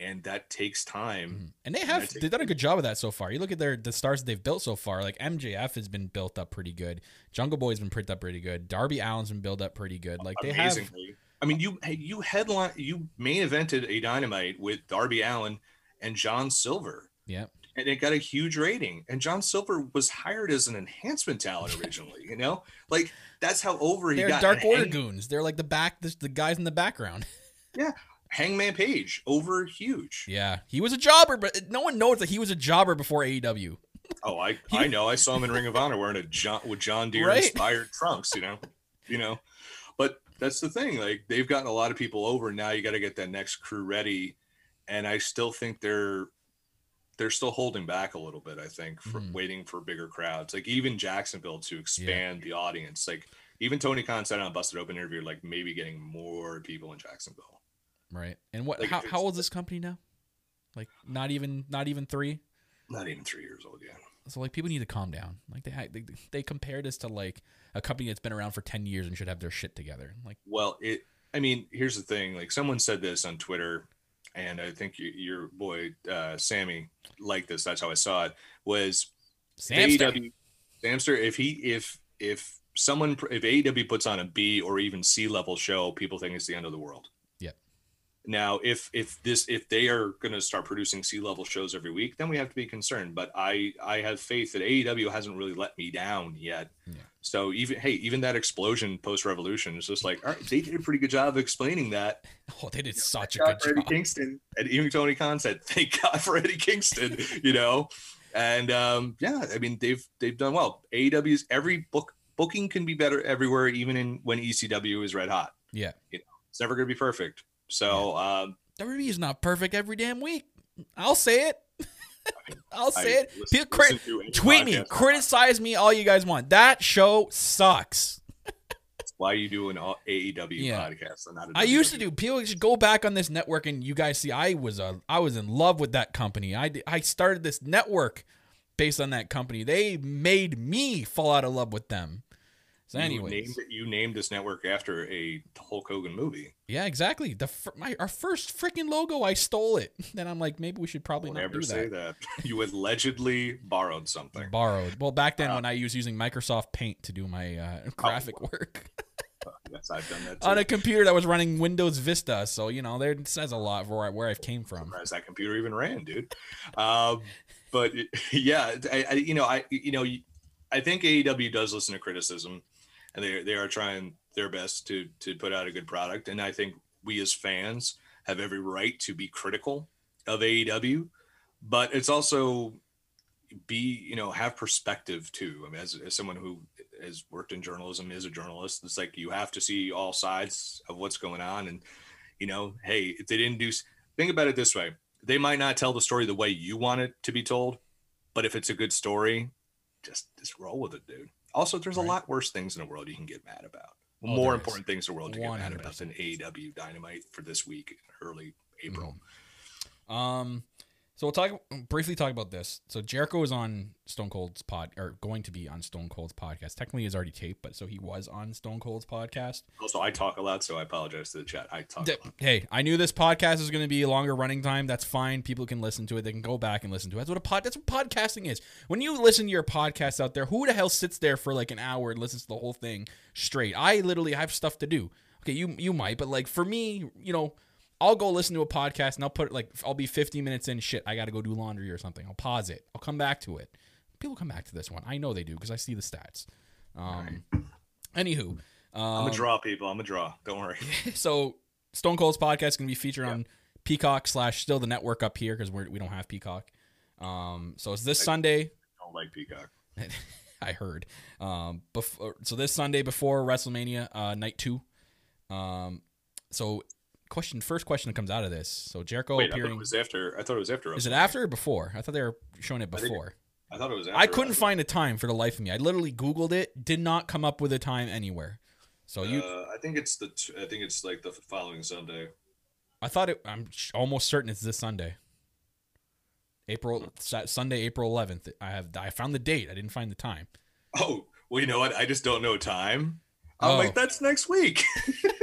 and that takes time. Mm-hmm. and they have think- they've done a good job of that so far. You look at their the stars that they've built so far. Like MJF has been built up pretty good. Jungle Boy's been built up pretty good. Darby Allin's been built up pretty good. Like they have Amazingly, I mean, you you headline you main evented a dynamite with Darby Allin and John Silver. yeah. and it got a huge rating. And John Silver was hired as an enhancement talent (laughs) originally. You know, like that's how over he They're got. Dark Order goons. They're like the back the, the guys in the background. (laughs) yeah, Hangman Page over huge. Yeah, he was a jobber, but no one knows that he was a jobber before AEW. Oh, I (laughs) I know. I saw him in Ring of Honor wearing a John with John Deere Right. inspired trunks. You know, you know, but that's the thing. Like they've gotten a lot of people over. Now you got to get that next crew ready, and I still think they're they're still holding back a little bit. I think for Mhm. waiting for bigger crowds. Like even Jacksonville to expand the audience. Like even Tony Khan said on a Busted Open interview, like maybe getting more people in Jacksonville. Right. And what? Like, how, how old is this company now? Like not even not even three. Not even three years old Yeah. So like people need to calm down. Like they they they compare this to like a company that's been around for ten years and should have their shit together. Like Well, it. I mean, here's the thing. Like someone said this on Twitter, and I think you, your boy uh, Sammy liked this. That's how I saw it. Was Samster. AEW Samster? If he if if someone if AEW puts on a B or even C level show, people think it's the end of the world. Yep. Now, if if this if they are going to start producing C level shows every week, then we have to be concerned. But I I have faith that AEW hasn't really let me down yet. Yeah. So even hey, even that explosion post revolution is just like all right, they did a pretty good job of explaining that. (laughs) Oh, they did such a God good for Eddie job. Kingston, and even Tony Khan said, "Thank (laughs) God for Eddie Kingston," you know. And um, yeah, I mean they've they've done well. AEW's every book booking can be better everywhere, even in when ECW is red hot. Yeah. It's never going to be perfect. So um, WWE is not perfect every damn week. I'll say it. (laughs) I'll say I it. listen- People cri- listen tweet me, criticize me all you guys want. That show sucks. That's why you do an all- AEW Yeah. podcast and not a I used to do. People should go back on this network, and you guys see, I was a, I was in love with that company. I, I started this network based on that company. They made me fall out of love with them. So, You named, it- you named this network after a Hulk Hogan movie. yeah, exactly. The my our first freaking logo, I stole it. (laughs) Then I'm like, maybe we should probably Don't not do say that. that. (laughs) You allegedly borrowed something. Borrowed. Well, back then Uh, when I was using Microsoft Paint to do my uh, (laughs) graphic work Yes, I've done that too. on a computer that was running Windows Vista, so you know, there it says a lot for where I, where I came from. surprised that computer even ran, dude. Um, but yeah, I, I, you know, I, you know, I think AEW does listen to criticism, and they they are trying their best to to put out a good product. And I think we as fans have every right to be critical of AEW, but it's also be you know have perspective too. I mean, as, as someone who has worked in journalism, is a journalist, it's like you have to see all sides of what's going on, and you know, hey, if they didn't do, think about it this way: they might not tell the story the way you want it to be told, but if it's a good story, just just roll with it, dude. Also, there's Right. a lot worse things in the world you can get mad about. Oh, More there is. important things in the world to get mad about than AEW Dynamite for this week, early April. Um, so we'll talk briefly talk about this. So Jericho is on Stone Cold's pod, or going to be on Stone Cold's podcast. Technically, is already taped, but so he was on Stone Cold's podcast. Also, I talk a lot, so I apologize to the chat. I talk D- a lot. Hey, I knew this podcast is going to be a longer running time. That's fine. People can listen to it. They can go back and listen to it. That's what a pod. That's what podcasting is. When you listen to your podcast out there, who the hell sits there for like an hour and listens to the whole thing straight? I literally have stuff to do. Okay, you you might, but like for me, you know, I'll go listen to a podcast and I'll put like I'll be 50 minutes in. Shit, I got to go do laundry or something. I'll pause it. I'll come back to it. People come back to this one. I know they do because I see the stats. Um, anywho, um, I'm a draw, people. I'm a draw. Don't worry. (laughs) so Stone Cold's podcast is going to be featured on Peacock slash still the network up here because we we don't have Peacock. Um, so it's this Sunday. don't like Peacock. (laughs) I heard. Um, before, so this Sunday before WrestleMania uh, night two. Um, so question first question that comes out of this. So Jericho Wait, I thought it was after. I thought it was after. Is it after or before? I thought they were showing it before. I thought it was. After I couldn't find a time for the life of me. I literally Googled it, did not come up with a time anywhere. So you, Uh, I think it's the. I think it's like the following Sunday. I thought it. I'm almost certain it's this Sunday. April Sunday, April 11th. I have. I found the date. I didn't find the time. Oh, well, you know what? I just don't know time. I'm Oh. like, that's next week. (laughs)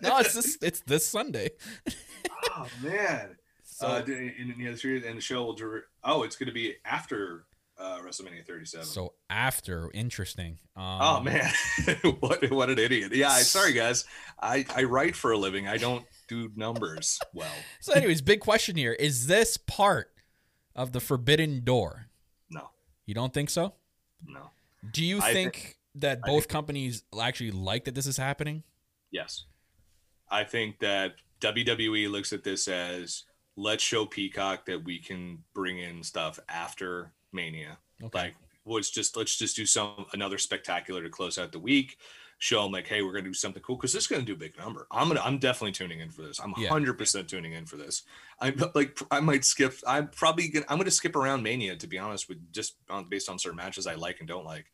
(laughs) No, it's this. It's this Sunday. (laughs) oh man. So uh, in, in the series and the show will. dir- Oh, it's going to be after uh, WrestleMania 37. so after interesting. Um, Oh man, (laughs) what what an idiot! Yeah, I- sorry guys. I I write for a living. I don't do numbers well. So, anyways, big question here: Is this part of the forbidden door? No, You don't think so? no. Do you think, think- that both think- companies actually like that this is happening? Yes, I think that WWE looks at this as let's show Peacock that we can bring in stuff after Mania. Okay. Like, let's just let's just do some another spectacular to close out the week. Show them like, hey, we're gonna do something cool because this is gonna do a big number. I'm gonna I'm definitely tuning in for this. I'm Yeah. hundred percent tuning in for this. I'm like I might skip. I'm probably gonna I'm gonna skip around Mania to be honest with just on, based on certain matches I like and don't like.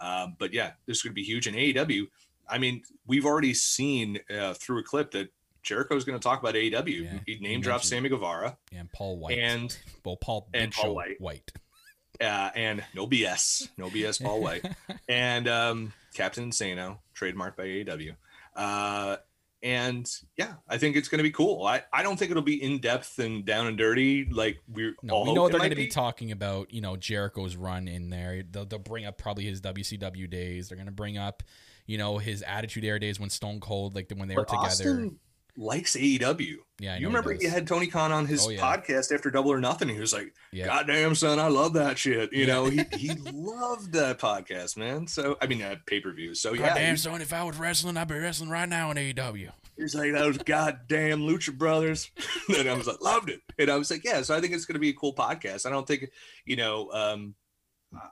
Um, but yeah, this is gonna be huge in AEW. I mean, we've already seen uh, through a clip that Jericho's going to talk about AEW. Yeah, he name mentioned- Sammy Guevara and Paul Wight. and (laughs) well, Paul and Paul Wight. White. (laughs) uh, and no BS, no BS, Paul Wight, (laughs) and um, Captain Insano, trademarked by AEW. Uh, and yeah, I think it's going to be cool. I, I don't think it'll be in depth and down and dirty like we're No, all we know they're going to be talking about, you know, Jericho's run in there. They'll, they'll bring up probably his WCW days. They're going to bring up, you know, his Attitude Era days when Stone Cold, like when they But were together. Austin likes AEW. yeah, you remember he he had Tony Khan on his Oh, yeah. podcast after Double or Nothing. He was like, Yeah. "God damn, son, I love that shit." You Yeah. know, he (laughs) he loved that podcast, man. So I mean, that pay per view. So yeah, Goddamn, son, if I was wrestling, I'd be wrestling right now in AEW. he's like those goddamn Lucha Brothers. (laughs) and I was like, loved it. And I was like, yeah. So I think it's going to be a cool podcast. I don't think, you know, um,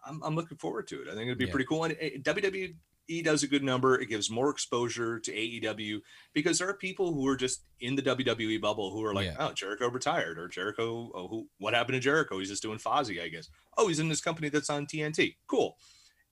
I'm, I'm looking forward to it. I think it'd be Yeah. pretty cool. And uh, WWE does a good number. It gives more exposure to AEW because there are people who are just in the WWE bubble who are like, Yeah. oh, Jericho retired or Jericho. Oh, who? What happened to Jericho? He's just doing Fozzy, I guess. Oh, he's in this company that's on TNT. Cool.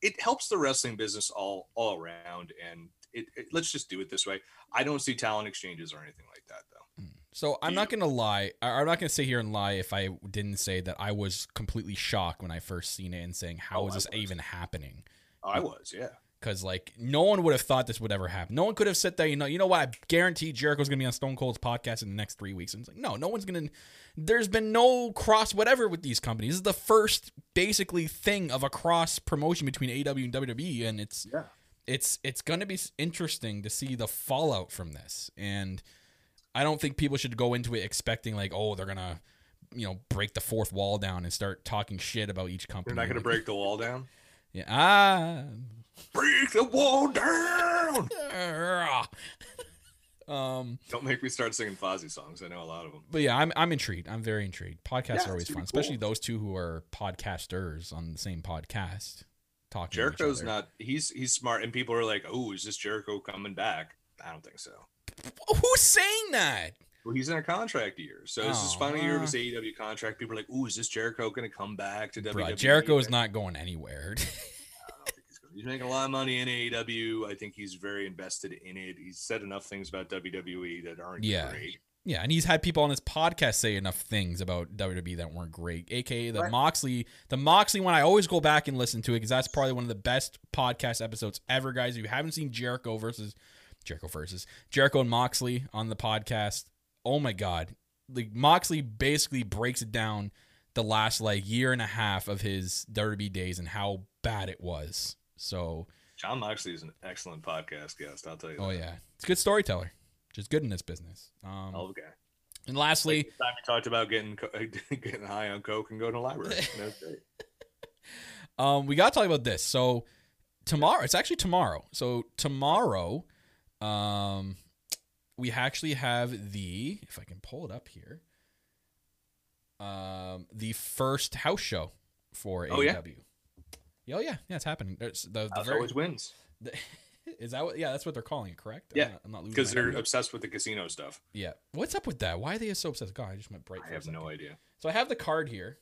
It helps the wrestling business all all around, and it, it- let's just do it this way. I don't see talent exchanges or anything like that, though. Mm. So I'm not going to lie. I'm not going to sit here and lie if I didn't say that I was completely shocked when I first seen it and saying, how Oh, is this even happening? Oh, I was, yeah. Because like no one would have thought this would ever happen. No one could have said that. You know, you know what? I guarantee Jericho's gonna be on Stone Cold's podcast in the next three weeks. And it's like, no, no one's gonna. There's been no cross whatever with these companies. This is the first basically thing of a cross promotion between AW and WWE, and it's Yeah. it's it's gonna be interesting to see the fallout from this. And I don't think people should go into it expecting like, oh, they're gonna. You know, break the fourth wall down and start talking shit about each company. They're not going to Like, break the wall down. Yeah, ah, Break the wall down. (laughs) Um, Don't make me start singing Fozzy songs. I know a lot of them. but yeah, I'm I'm intrigued. I'm very intrigued. Podcasts Yeah, are always fun, be especially those two who are podcasters on the same podcast. Talking. to each Jericho's other. not. He's he's smart, and people are like, "Oh, is this Jericho coming back?" I don't think so. Who's saying that? Well, he's in a contract year, so this is Oh, final year of uh. his AEW contract. People are like, "Ooh, is this Jericho going to come back to WWE?" Jericho is not going anywhere. he's He's making a lot of money in AEW. I think he's very invested in it. He's said enough things about WWE that aren't Yeah. great. Yeah, and he's had people on his podcast say enough things about WWE that weren't great, aka the Right. Moxley. The Moxley one, I always go back and listen to it because that's probably one of the best podcast episodes ever, guys. If you haven't seen Jericho versus Jericho versus Jericho and Moxley on the podcast, oh my god, like Moxley basically breaks it down the last like year and a half of his Derby days and how bad it was. So, Jon Moxley is an excellent podcast guest. I'll tell you. oh that. yeah, it's a good storyteller, just good in this business. Um, of guy. and lastly. Like time we talked about getting (laughs) getting high on coke and going to the library. (laughs) Um, we got to talk about this. So tomorrow, it's actually tomorrow. So tomorrow, um, we actually have the if I can pull it up here, um, the first house show for Oh, yeah? AEW. Oh yeah, yeah, it's happening. It's the, the House very, always wins (laughs) is that what? Yeah, that's what they're calling it, correct? Yeah, I'm not losing because they're obsessed with the casino stuff. yeah. What's up with that? Why are they so obsessed? God, I just went bright. I have no idea. So I have the card here,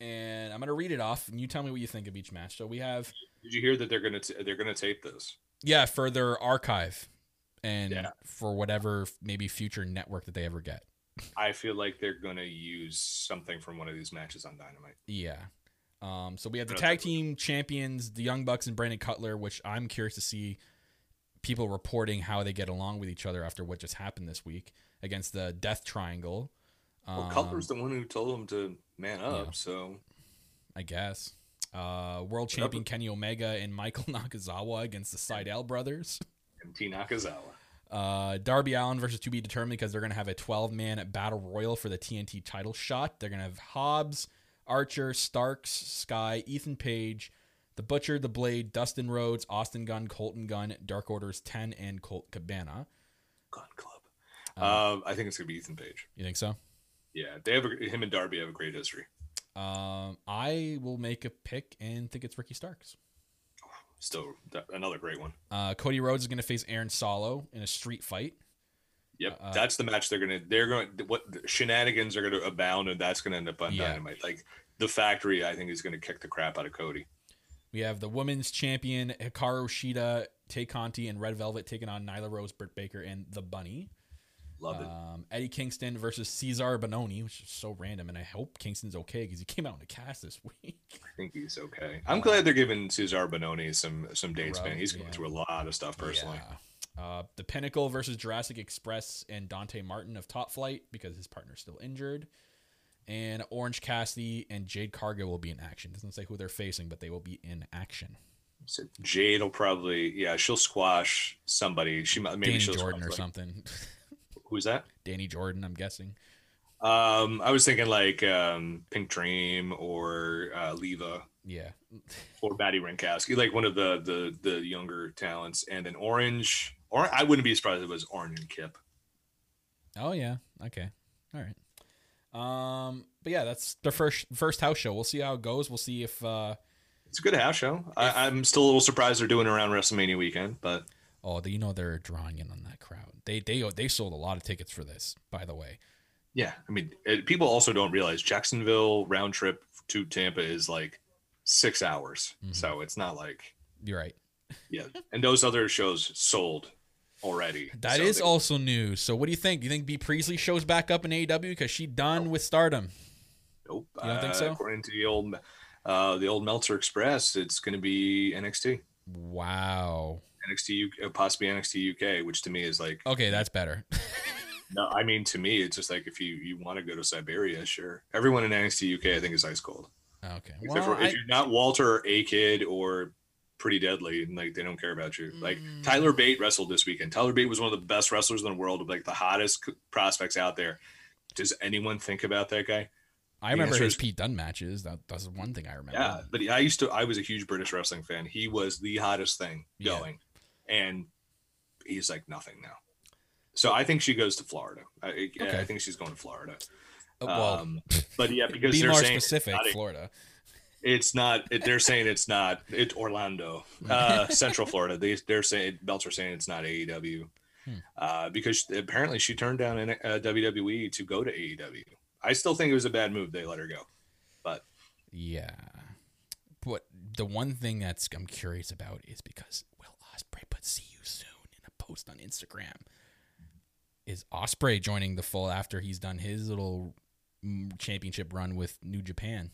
and I'm gonna read it off, and you tell me what you think of each match. So we have. Did you hear that they're gonna t- they're gonna tape this? Yeah, for their archive and Yeah. for whatever maybe future network that they ever get. I feel like they're gonna use something from one of these matches on Dynamite. Yeah. Um, so we have the tag team champions, the Young Bucks and Brandon Cutler, which I'm curious to see people reporting how they get along with each other after what just happened this week against the Death Triangle. Well, Um, Cutler's the one who told him to man up. yeah. So I guess. Uh, world champion Kenny Omega and Michael (laughs) Nakazawa against the Sydal brothers. MT Nakazawa. Uh, Darby Allin versus to be determined because they're going to have a 12 man battle royal for the TNT title shot. They're going to have Hobbs, Archer, Starks, Sky, Ethan Page, The Butcher, The Blade, Dustin Rhodes, Austin Gunn, Colton Gunn, Dark Orders 10, and Colt Cabana. Gun Club. Um, Uh, I think it's gonna be Ethan Page. You think so? Yeah, they have a, him and Darby have a great history. Um, I will make a pick and think it's Ricky Starks. Still th- another great one. Uh, Cody Rhodes is going to face Aaron Solo in a street fight. Yep, Uh, that's the match they're gonna. They're going. What shenanigans are gonna abound, and that's gonna end up on Yeah. Dynamite. Like the factory, I think is gonna kick the crap out of Cody. We have the women's champion Hikaru Shida, Tay Conti, and Red Velvet taking on Nyla Rose, Britt Baker, and the Bunny. Love it. Um, Eddie Kingston versus Cezar Bononi, which is so random, and I hope Kingston's okay because he came out in a cast this (laughs) week. I think he's okay. I'm glad they're giving Cezar Bononi some some dates, man. He's going yeah. through a lot of stuff personally. Yeah. Uh, the Pinnacle versus Jurassic Express and Dante Martin of Top Flight because his partner's still injured. And Orange Cassidy and Jade Cargill will be in action. Doesn't say who they're facing, but they will be in action. So Jade will probably, yeah, she'll squash somebody. She might maybe Danny she'll Jordan or like- something. (laughs) Who's that? Danny Jordan, I'm guessing. Um, I was thinking like um, Pink Dream or uh, Leva Yeah. or Batty Rinkowski, like one of the the the younger talents, and then Orange. Or I wouldn't be surprised if it was Orange and Kip. Oh yeah. Okay. All right. Um. But yeah, that's the first first house show. We'll see how it goes. We'll see if. uh It's a good house show. I, I'm still a little surprised they're doing it around WrestleMania weekend, but Oh, you know they're drawing in on that crowd. They they they sold a lot of tickets for this. By the way. yeah, I mean, it, people also don't realize Jacksonville round trip to Tampa is like six hours, Mhm. so it's not like You're right. yeah. And those other shows sold already. That so is they- also news. So what do you think? Do you think Bea Priestley shows back up in AEW because she done with Stardom? Nope. You don't think Uh, so? According to the old, uh, the old Meltzer Express, it's going to be NXT, Wow. NXT, UK, uh, possibly NXT UK, which to me is like, Okay, that's better. (laughs) no, I mean to me, it's just like if you you want to go to Siberia, sure. Everyone in NXT UK, I think, is ice cold. okay. Well, for if you're not Walter or A Kid or Pretty Deadly, and like they don't care about you. Like Mm. Tyler Bate wrestled this weekend. Tyler Bate was one of the best wrestlers in the world, like the hottest prospects out there. Does anyone think about that guy? I remember answer his is- Pete Dunne matches. That that's one thing I remember. Yeah, but I used to. I was a huge British wrestling fan. He was the hottest thing Yeah. going, and he's like nothing now. So I think she goes to Florida. I, Okay. I think she's going to Florida. Uh, well, Um, but yeah, (laughs) because be they're more saying specific, It's Florida. it's not it, they're saying it's not. It's Orlando, (laughs) uh, Central Florida. They they're saying Belts are saying it's not AEW Hmm. uh, because apparently she turned down an, uh, WWE to go to AEW. I still think it was a bad move. They let her go. But Yeah. But the one thing that's I'm curious about is because Will Ospreay put "See you soon" in a post on Instagram. Is Ospreay joining the full after he's done his little mm, championship run with New Japan?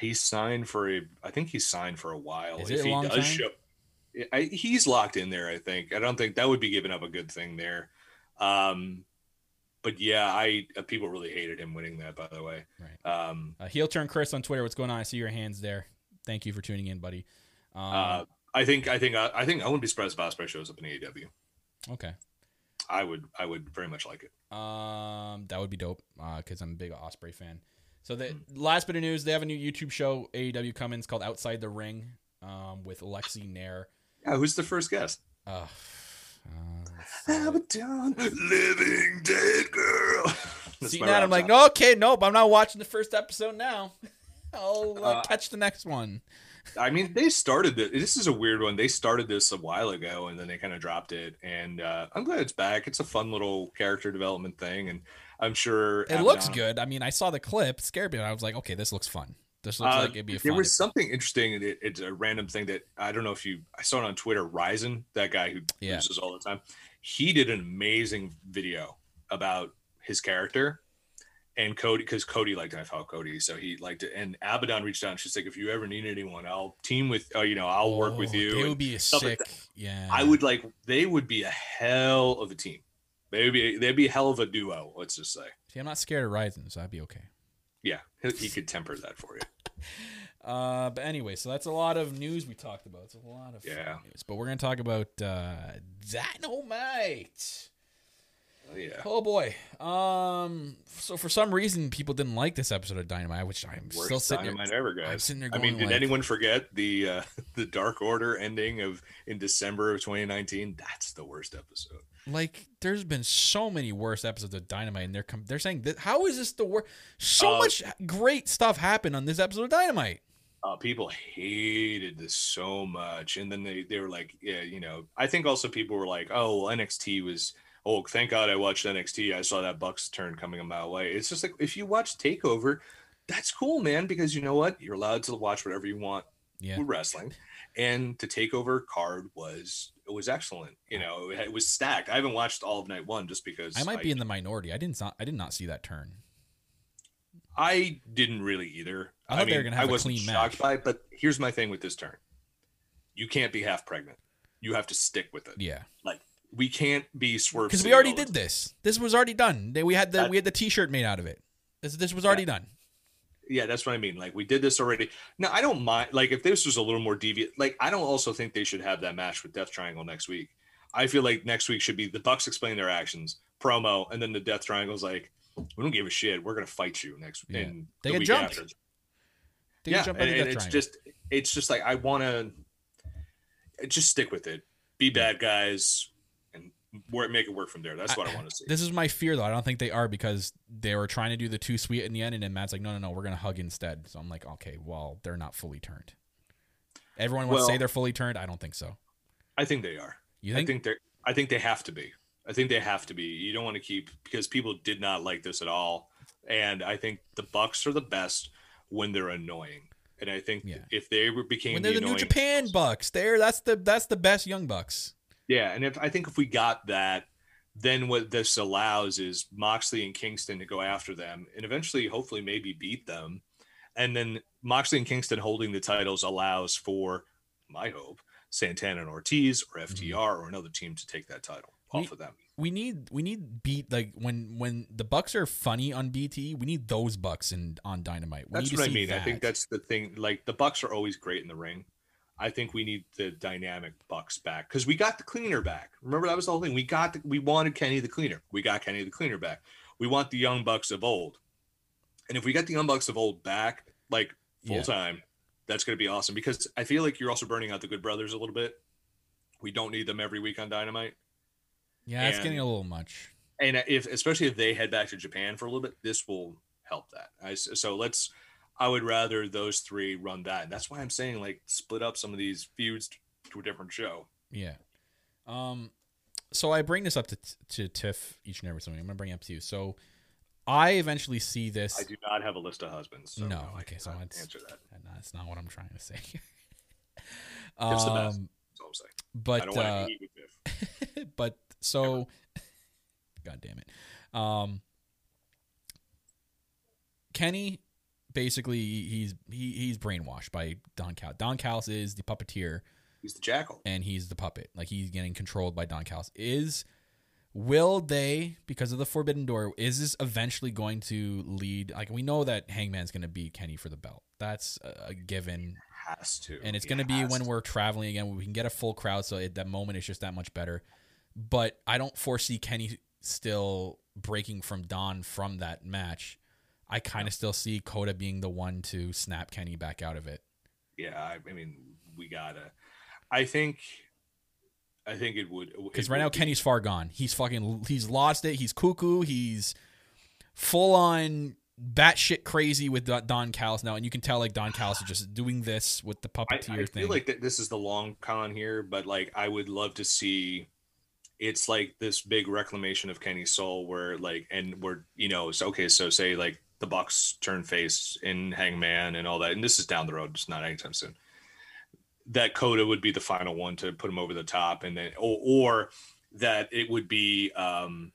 he's signed for a. I think he's signed for a while. Is if it a he long does time? show, I, he's locked in there. I think. I don't think that would be giving up a good thing there. Um, but yeah, I uh, people really hated him winning that. By the way, Right. um, Uh, heel turn Chris on Twitter. What's going on? I see your hands there. Thank you for tuning in, buddy. Um, uh, I think I think I think I wouldn't be surprised if Ospreay shows up in AEW. Okay. I would I would very much like it. Um, that would be dope. Uh, because I'm a big Ospreay fan. So the last bit of news, they have a new YouTube show AEW. It's called Outside the Ring. Um, with Lexy Nair. Yeah, who's the first guest? Uh, uh, (sighs) Abaddon, living dead girl. (laughs) See that? I'm like, no, okay, nope. I'm not watching the first episode now. (laughs) I'll uh, Uh, catch the next one. I mean, they started this. This is a weird one. They started this a while ago, and then they kind of dropped it. And uh, I'm glad it's back. It's a fun little character development thing, and I'm sure It looks good. I mean, I saw the clip, scared me. and I was like, okay, this looks fun. This looks Uh, like it'd be there fun. was something interesting. and It, it's a random thing that I don't know if you. I saw it on Twitter. Ryzen, that guy who Yeah. loses all the time, he did an amazing video about his character and Cody because Cody liked I follow Cody, so he liked it. And Abaddon reached out and she's like, "If you ever need anyone, I'll team with. Uh, you know, I'll work with Oh, you." They would be a stuff like sick. yeah. I would like. They would be a hell of a team. They would be. They'd be a hell of a duo. Let's just say. See, I'm not scared of Ryzen, so I'd be okay. Yeah, he, he could temper that for you. (laughs) Uh, but anyway, so that's a lot of news we talked about. It's a lot of Yeah. news. But we're gonna talk about uh, Dynamite. Oh, yeah. Oh boy. Um. So for some reason, people didn't like this episode of Dynamite, which I'm Worst still sitting dynamite there. ever, guys. I'm sitting there I mean, did like- anyone forget the uh, (laughs) the Dark Order ending of in December of 2019? That's the worst episode. Like, there's been so many worse episodes of Dynamite, and they're com- they're saying that how is this the worst? So Uh, much great stuff happened on this episode of Dynamite. Uh, people hated this so much, and then they they were like, yeah, you know. I think also people were like, oh, well, NXT was. Oh, thank God I watched NXT. I saw that Bucks turn coming a mile away. It's just like if you watch Takeover, that's cool, man, because you know what? You're allowed to watch whatever you want Yeah. with wrestling and the takeover card was it was excellent you know it, was stacked i haven't watched all of night one just because I might be in the minority. I didn't. I did not see that turn. i didn't really either I thought they were gonna have a wasn't clean shocked match. by it but here's my thing with this turn you can't be half pregnant you have to stick with it Yeah. like we can't be swerved because we already did this. This was already done. We had the That- we had the T-shirt made out of it. This this was already done. yeah that's what i mean like we did this already now i don't mind like if this was a little more deviant like i don't also think they should have that match with death triangle next week i feel like next week should be the bucks explain their actions promo and then the death triangle's like we don't give a shit we're gonna fight you next Yeah. and They the get week jumped. after. They yeah jump and, and it's Triangle. just it's just like i want to just stick with it be bad guys work, make it work from there that's what i, want to see This is my fear, though. I don't think they are because they were trying to do the too sweet in the end, and then Matt's like, "No, no, no, we're gonna hug instead." So I'm like, "Okay, well, they're not fully turned." Everyone wants to say they're fully turned. I don't think so. i think they are You I think? think they're. I think they have to be. I think they have to be. You don't want to keep because people did not like this at all, and I think the Bucks are the best when they're annoying. And I think Yeah. if they were became when they're the, New annoying- Japan Bucks, there, that's the that's the best young Bucks. Yeah, and if I think if we got that, then what this allows is Moxley and Kingston to go after them, and eventually, hopefully, maybe beat them, and then Moxley and Kingston holding the titles allows for my hope Santana and Ortiz or FTR or another team to take that title Mm-hmm. We- off of them. We need we need beat like when when the Bucks are funny on BT. We need those Bucks in on Dynamite. We That's what I mean. I think that's the thing. Like the Bucks are always great in the ring. I think we need the dynamic Bucks back because we got the cleaner back. Remember that was the whole thing. We got the, we wanted Kenny the cleaner. We got Kenny the cleaner back. We want the young Bucks of old. And if we get the young Bucks of old back, like full Yeah. time, that's going to be awesome. Because I feel like you're also burning out the Good Brothers a little bit. We don't need them every week on Dynamite. yeah, it's getting a little much. and if especially if they head back to Japan for a little bit, this will help that. I, so let's. I would rather those three run that. And that's why I'm saying like split up some of these feuds to a different show. Yeah. Um, so I bring this up to to Tiff each and every time. I'm gonna bring it up to you. So I eventually see this. I do not have a list of husbands. So No, I okay, so it's- answer that. That's not what I'm trying to say. (laughs) Tiff's the best. um, That's all I'm saying. I but don't want uh, to eat with Tiff. (laughs) but so, (laughs) god damn it, um, Kenny basically he's he, he's brainwashed by Don Cal. Don Callis is the puppeteer He's the jackal. and he's the puppet. Like he's getting controlled by Don Callis. Is will they because of the Forbidden Door? Is this eventually going to lead? Like we know that Hangman's going to beat Kenny for the belt. That's a given. Has to. and it's going to be when we're traveling again. We can get a full crowd, so at that moment it's just that much better. But I don't foresee Kenny still breaking from Don from that match. I kind of still see Kota being the one to snap Kenny back out of it. Yeah, I, I mean, we gotta. I think. I think it would Because right now be- Kenny's far gone. He's fucking he's lost it. He's cuckoo. He's full on batshit crazy with Don- Don Callis now, and you can tell like Don Callis is just doing this with the puppeteer I thing. feel like that this is the long con here, but like I would love to see. It's like this big reclamation of Kenny's soul, where like, and we're you know, so okay, so say like the Bucks turn face in Hangman and all that, and this is down the road, it's not anytime soon. That Kota would be the final one to put him over the top, and then or, or that it would be um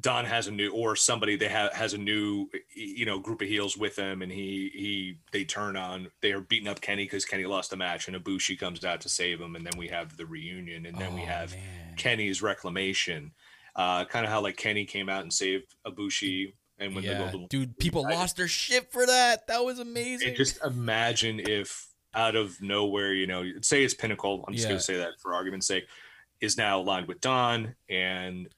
Don has a new or somebody they have has a new you know group of heels with him and he he they turn on they are beating up Kenny because Kenny lost a match and Ibushi comes out to save him and then we have the reunion and then we Oh, have man. Kenny's reclamation uh kind of how like Kenny came out and saved Ibushi and when the yeah, Golden dude, people I- lost their shit for that. That was amazing. just imagine if out of nowhere, you know, say it's Pinnacle. I'm just Yeah. going to say that for argument's sake, is now aligned with Don, and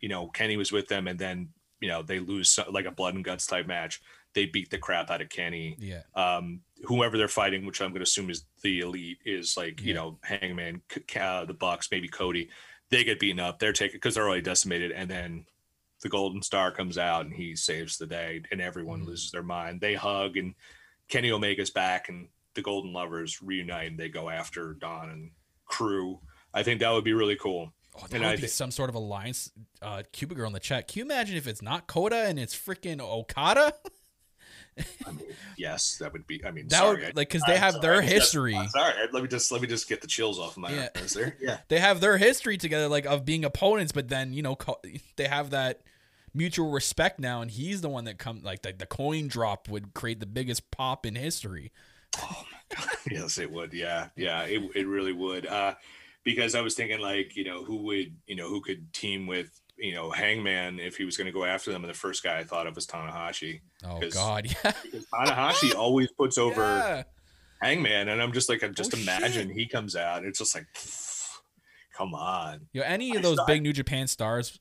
you know Kenny was with them, and then you know they lose like a blood and guts type match. They beat the crap out of Kenny. yeah, Um, whoever they're fighting, which I'm going to assume is the elite, is like you know Hangman, uh, the Bucks, maybe Cody. They get beaten up. They're taken because they're already decimated, and then the Golden Star comes out and he saves the day, and everyone Mhm. loses their mind. They hug, and Kenny Omega's back, and the Golden Lovers reunite, and they go after Don and crew. I think that would be really cool. oh, that and would I be some sort of alliance. Uh, Cuba girl in the chat. Can you imagine if it's not Kota and it's freaking Okada? (laughs) I mean, yes, that would be. I mean, That sorry, would like because they have sorry, their just- history. I'm sorry, let me just let me just get the chills off my Yeah. there. Yeah, They have their history together, like of being opponents. But then you know co- they have that mutual respect now, and he's the one that come like the, the coin drop would create the biggest pop in history. Oh my god! (laughs) yes, it would. Yeah, yeah, it it really would. Uh, because I was thinking like you know who would you know who could team with you know Hangman if he was going to go after them, and the first guy I thought of was Tanahashi. Oh God, (laughs) yeah, Tanahashi always puts over Yeah. Hangman, and I'm just like, I'm just Oh, imagine shit. he comes out. It's just like, (sniffs) come on. Yo, any I of those big New Japan stars,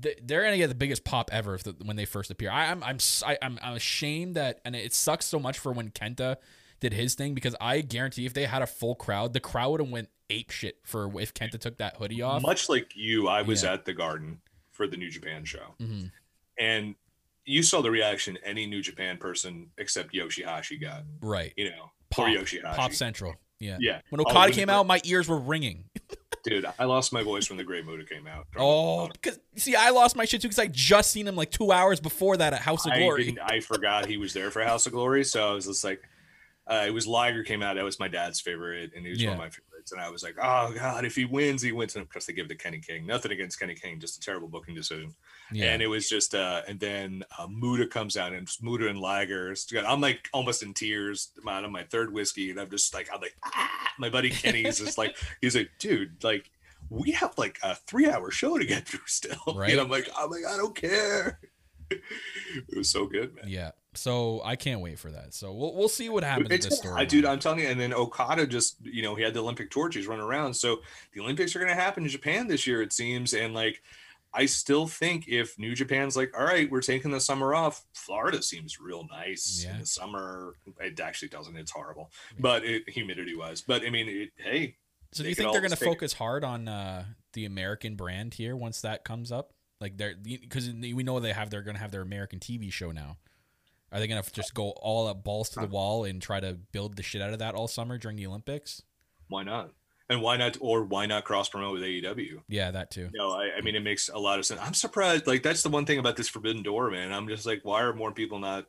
they're gonna get the biggest pop ever if the, when they first appear. I, I'm I'm s- I, am I'm ashamed that, and it sucks so much for when Kenta did his thing because I guarantee if they had a full crowd, the crowd would have went ape shit for if Kenta took that hoodie off. Much like you, I was Yeah. at the Garden for the New Japan show, Mhm. and you saw the reaction any New Japan person except Yoshihashi got. Right, You know, pop, Yoshihashi. pop central. Yeah. Yeah. When Oh, Okada when- came out, my ears were ringing. (laughs) dude, I lost my voice when the Great Muta came out. Oh, because see, I lost my shit too because I just seen him like two hours before that at House of I Glory. I forgot he was there for House of Glory, so I was just like, uh, it was Liger came out. That was my dad's favorite, and he was one of my And I was like, oh god, if he wins, he wins. And of course, they give it to Kenny King. Nothing against Kenny King, just a terrible booking decision. Yeah. And it was just, uh, and then uh, Muta comes out, and it's Muta and Liger. I'm like almost in tears. Man, on my third whiskey, and I'm just like, I'm like, ah! my buddy Kenny is just like, (laughs) he's like, dude, like. We have like a three-hour show to get through (laughs) still, Right. and I'm like, I'm like, I don't care. (laughs) it was so good, man. yeah. So I can't wait for that. So we'll we'll see what happens It's this story. I, dude, I'm telling you. And then Okada just, you know, he had the Olympic torch. He's running around. So the Olympics are going to happen in Japan this year, it seems. And like, I still think if New Japan's like, all right, we're taking the summer off, Florida seems real nice Yeah. in the summer. It actually doesn't. It's horrible, but it, humidity wise. But I mean, it, hey, so do you think they're going to focus hard on uh, the American brand here once that comes up? Like they're because we know they have they're going to have their American TV show now. Are they going to just go all up balls to the wall and try to build the shit out of that all summer during the Olympics? Why not? And why not? Or why not cross promote with AEW? Yeah, that too. No, I, I mean it makes a lot of sense. I'm surprised. Like that's the one thing about this Forbidden Door, man. I'm just like, why are more people not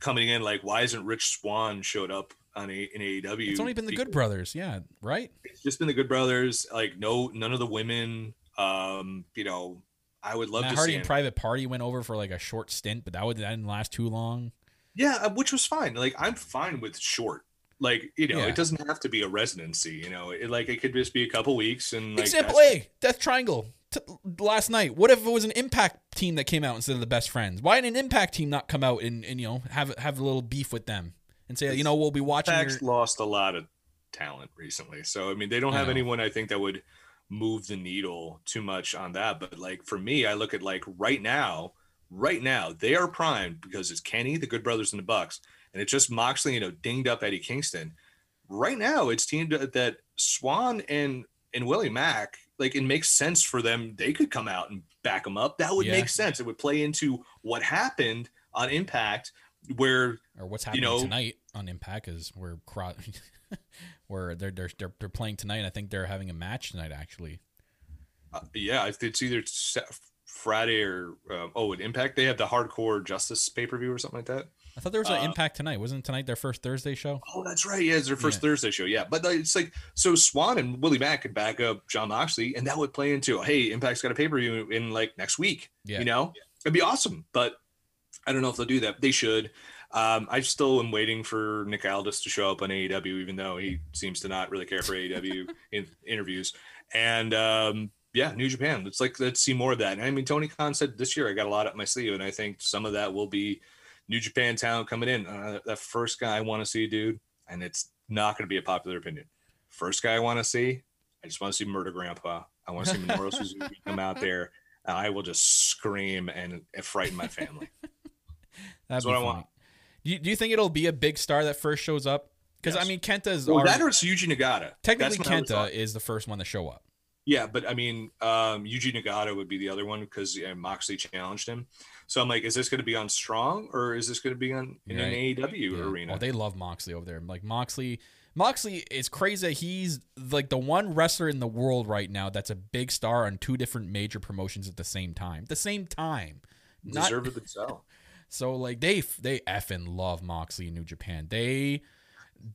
coming in? Like, why isn't Rich Swann showed up on a, in AEW? It's only been the Good Brothers, yeah, right? It's just been the Good Brothers. Like, no, none of the women. Um, you know, I would love Matt to Hardy see. and Private Party went over for like a short stint, but that would that didn't last too long. Yeah, uh, which was fine. Like I'm fine with short. Like you know, Yeah. it doesn't have to be a residency. You know, it, like it could just be a couple weeks and like Example A, Death Triangle. T- last night, what if it was an Impact team that came out instead of the Best Friends? Why didn't an Impact team not come out and, and you know have have a little beef with them and say, you know, we'll be watching. Impact's Your... lost a lot of talent recently. So I mean, they don't have anyone I think that would move the needle too much on that. But like for me, I look at like right now, right now they are primed because it's Kenny, the Good Brothers, and the Bucks, and it's just Moxley, you know, dinged up Eddie Kingston. Right now, it's teamed that Swann and and Willie Mack. Like it makes sense for them. They could come out and back them up. That would Yeah. make sense. It would play into what happened on Impact, where or what's happening you know- tonight on Impact is we're cro- (laughs) (laughs) where they're, they're they're they're playing tonight. I think they're having a match tonight actually. Uh, yeah, it's it's either Friday or um, oh, at Impact they have the Hardcore Justice pay per view or something like that. I thought there was an Uh, Impact tonight. Wasn't tonight their first Thursday show? Oh, that's right. Yeah, it's their first Yeah. Thursday show. Yeah, but it's like so Swann and Willie Mack could back up Jon Moxley, and that would play into hey, Impact's got a pay per view in like next week. Yeah. You know, it'd be awesome. But I don't know if they'll do that. They should. Um, I still am waiting for Nick Aldis to show up on AEW, even though he seems to not really care for AEW (laughs) in interviews. And um, yeah, New Japan. Let's like let's see more of that. And I mean, Tony Khan said this year I got a lot up my sleeve, and I think some of that will be New Japan talent coming in. Uh, that first guy I want to see, dude, and it's not going to be a popular opinion. First guy I want to see, I just want to see Murder Grandpa. I want to see Minoru (laughs) Suzuki come out there. And I will just scream and, frighten my family. (laughs) That'd what I funny. want. Do you, do you think it'll be a big star that first shows up? Because I mean, Kenta is Well, already, that or it's Yuji Nagata. technically That's what I always Kenta is the first one to show up. Yeah, but I mean, um, Yuji Nagata would be the other one because Moxley challenged him. So I'm like, is this going to be on Strong or is this going to be on in an Right. AEW Yeah. arena? Oh, they love Moxley over there. Like Moxley, Moxley is crazy. He's like the one wrestler in the world right now that's a big star on two different major promotions at the same time. The same time. Not, Deservedly so. (laughs) so like they they effing love Moxley in New Japan. They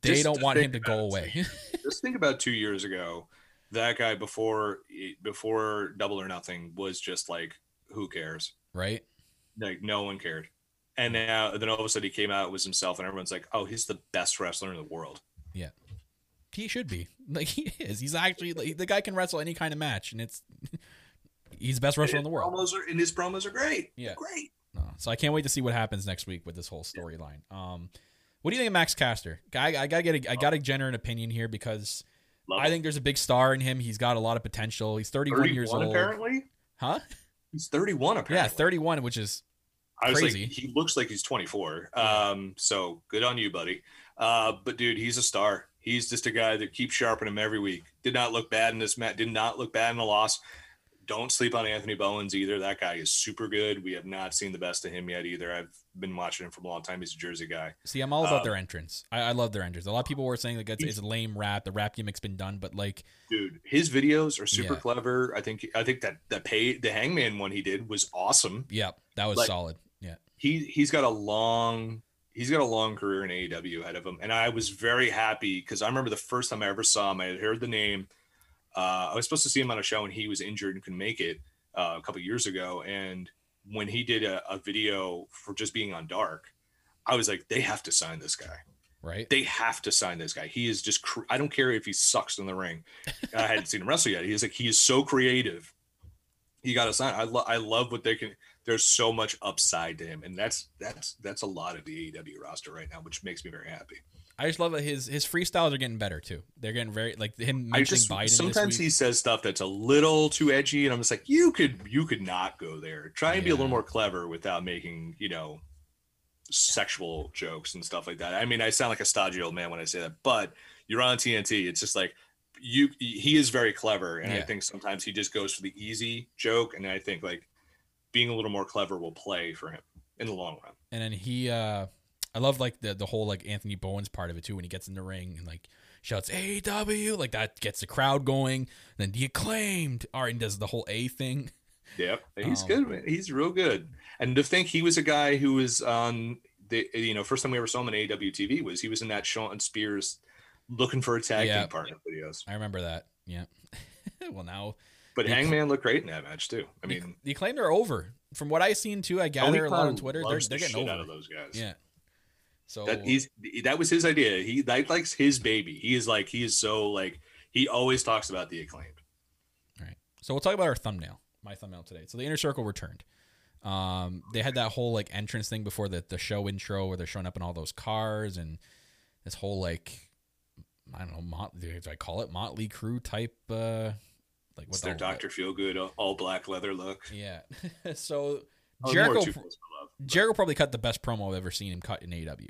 they Just don't want him to go away. (laughs) Just think about two years ago, that guy before before Double or Nothing was just like, who cares? right? Like no one cared. And now then all of a sudden he came out was himself and everyone's like, oh, he's the best wrestler in the world. Yeah. He should be. (laughs) Like he is. He's actually like, the guy can wrestle any kind of match, and it's (laughs) he's the best wrestler in the world. Promos are, and his promos are great. Yeah. Great. Uh, so I can't wait to see what happens next week with this whole storyline. Um, what do you think of Max Caster? I, I gotta get a, I gotta generate an opinion here because Love I him. think there's a big star in him. He's got a lot of potential. He's 31 years old. apparently. Huh? He's 31 apparently. Yeah, 31, which is I was Crazy. like, he looks like he's 24. Um, so good on you, buddy. Uh, but dude, he's a star. He's just a guy that keeps sharpening him every week. Did not look bad in this match. Did not look bad in the loss. Don't sleep on Anthony Bowens either. That guy is super good. We have not seen the best of him yet either. I've been watching him for a long time. He's a Jersey guy. see. I'm all about Um, their entrance. I, I love their entrance. A lot of people were saying like it's, it's a lame rap. The rap gimmick's been done, but like Dude, his videos are super Yeah. clever. I think I think that that pay the Hangman one he did was awesome. yeah, that was Like- solid. Yeah, he he's got a long he's got a long career in AEW ahead of him, and I was very happy because I remember the first time I ever saw him. I had heard the name. Uh, I was supposed to see him on a show, and he was injured and couldn't make it uh, a couple years ago. And when he did a, a video for just being on Dark, I was like, they have to sign this guy. right. They have to sign this guy. He is just. Cr- I don't care if he sucks in the ring. (laughs) I hadn't seen him wrestle yet. He's like he is so creative. He got to sign. I love. I love what they can. There's so much upside to him, and that's that's that's a lot of the AEW roster right now, which makes me very happy. I just love that his his freestyles are getting better too. They're getting very like him I mentioning just Biden. sometimes he says stuff that's a little too edgy, and I'm just like, you could you could not go there. Try and be a little more clever without making you know sexual jokes and stuff like that. I mean, I sound like a stodgy old man when I say that, but you're on TNT. It's just like you he is very clever, and I think sometimes he just goes for the easy joke, and I think like being a little more clever will play for him in the long run. And then he, uh I love like the the whole like Anthony Bowens part of it too when he gets in the ring and like shouts AW like that gets the crowd going. then the acclaimed, all right, and does the whole A thing. Yep, (laughs) he's Um, good. Man. He's real good. And to think he was a guy who was on the you know first time we ever saw him on AEW TV was he was in that Shawn Spears looking for a tag Yeah. team partner videos. I remember that. Yeah. (laughs) well, now But The- Hangman looked great in that match too. I mean, the acclaimed are over. From what I've seen too, I gather a lot on Twitter. They're, they're the getting shit over. out of those guys. Yeah. So that he's that was his idea. He that likes his baby. He is like he is so like he always talks about the acclaimed. Right. So we'll talk about our thumbnail, my thumbnail today. So the inner circle returned. Um, they had that whole like entrance thing before the the show intro where they're showing up in all those cars and this whole like I don't know, mot- do I call it Mötley Crüe type uh like what's what their Doctor Feel Good all black leather look. Yeah. (laughs) so Oh, Jericho Two Face for Love. Jericho probably cut the best promo I've ever seen him cut in AEW.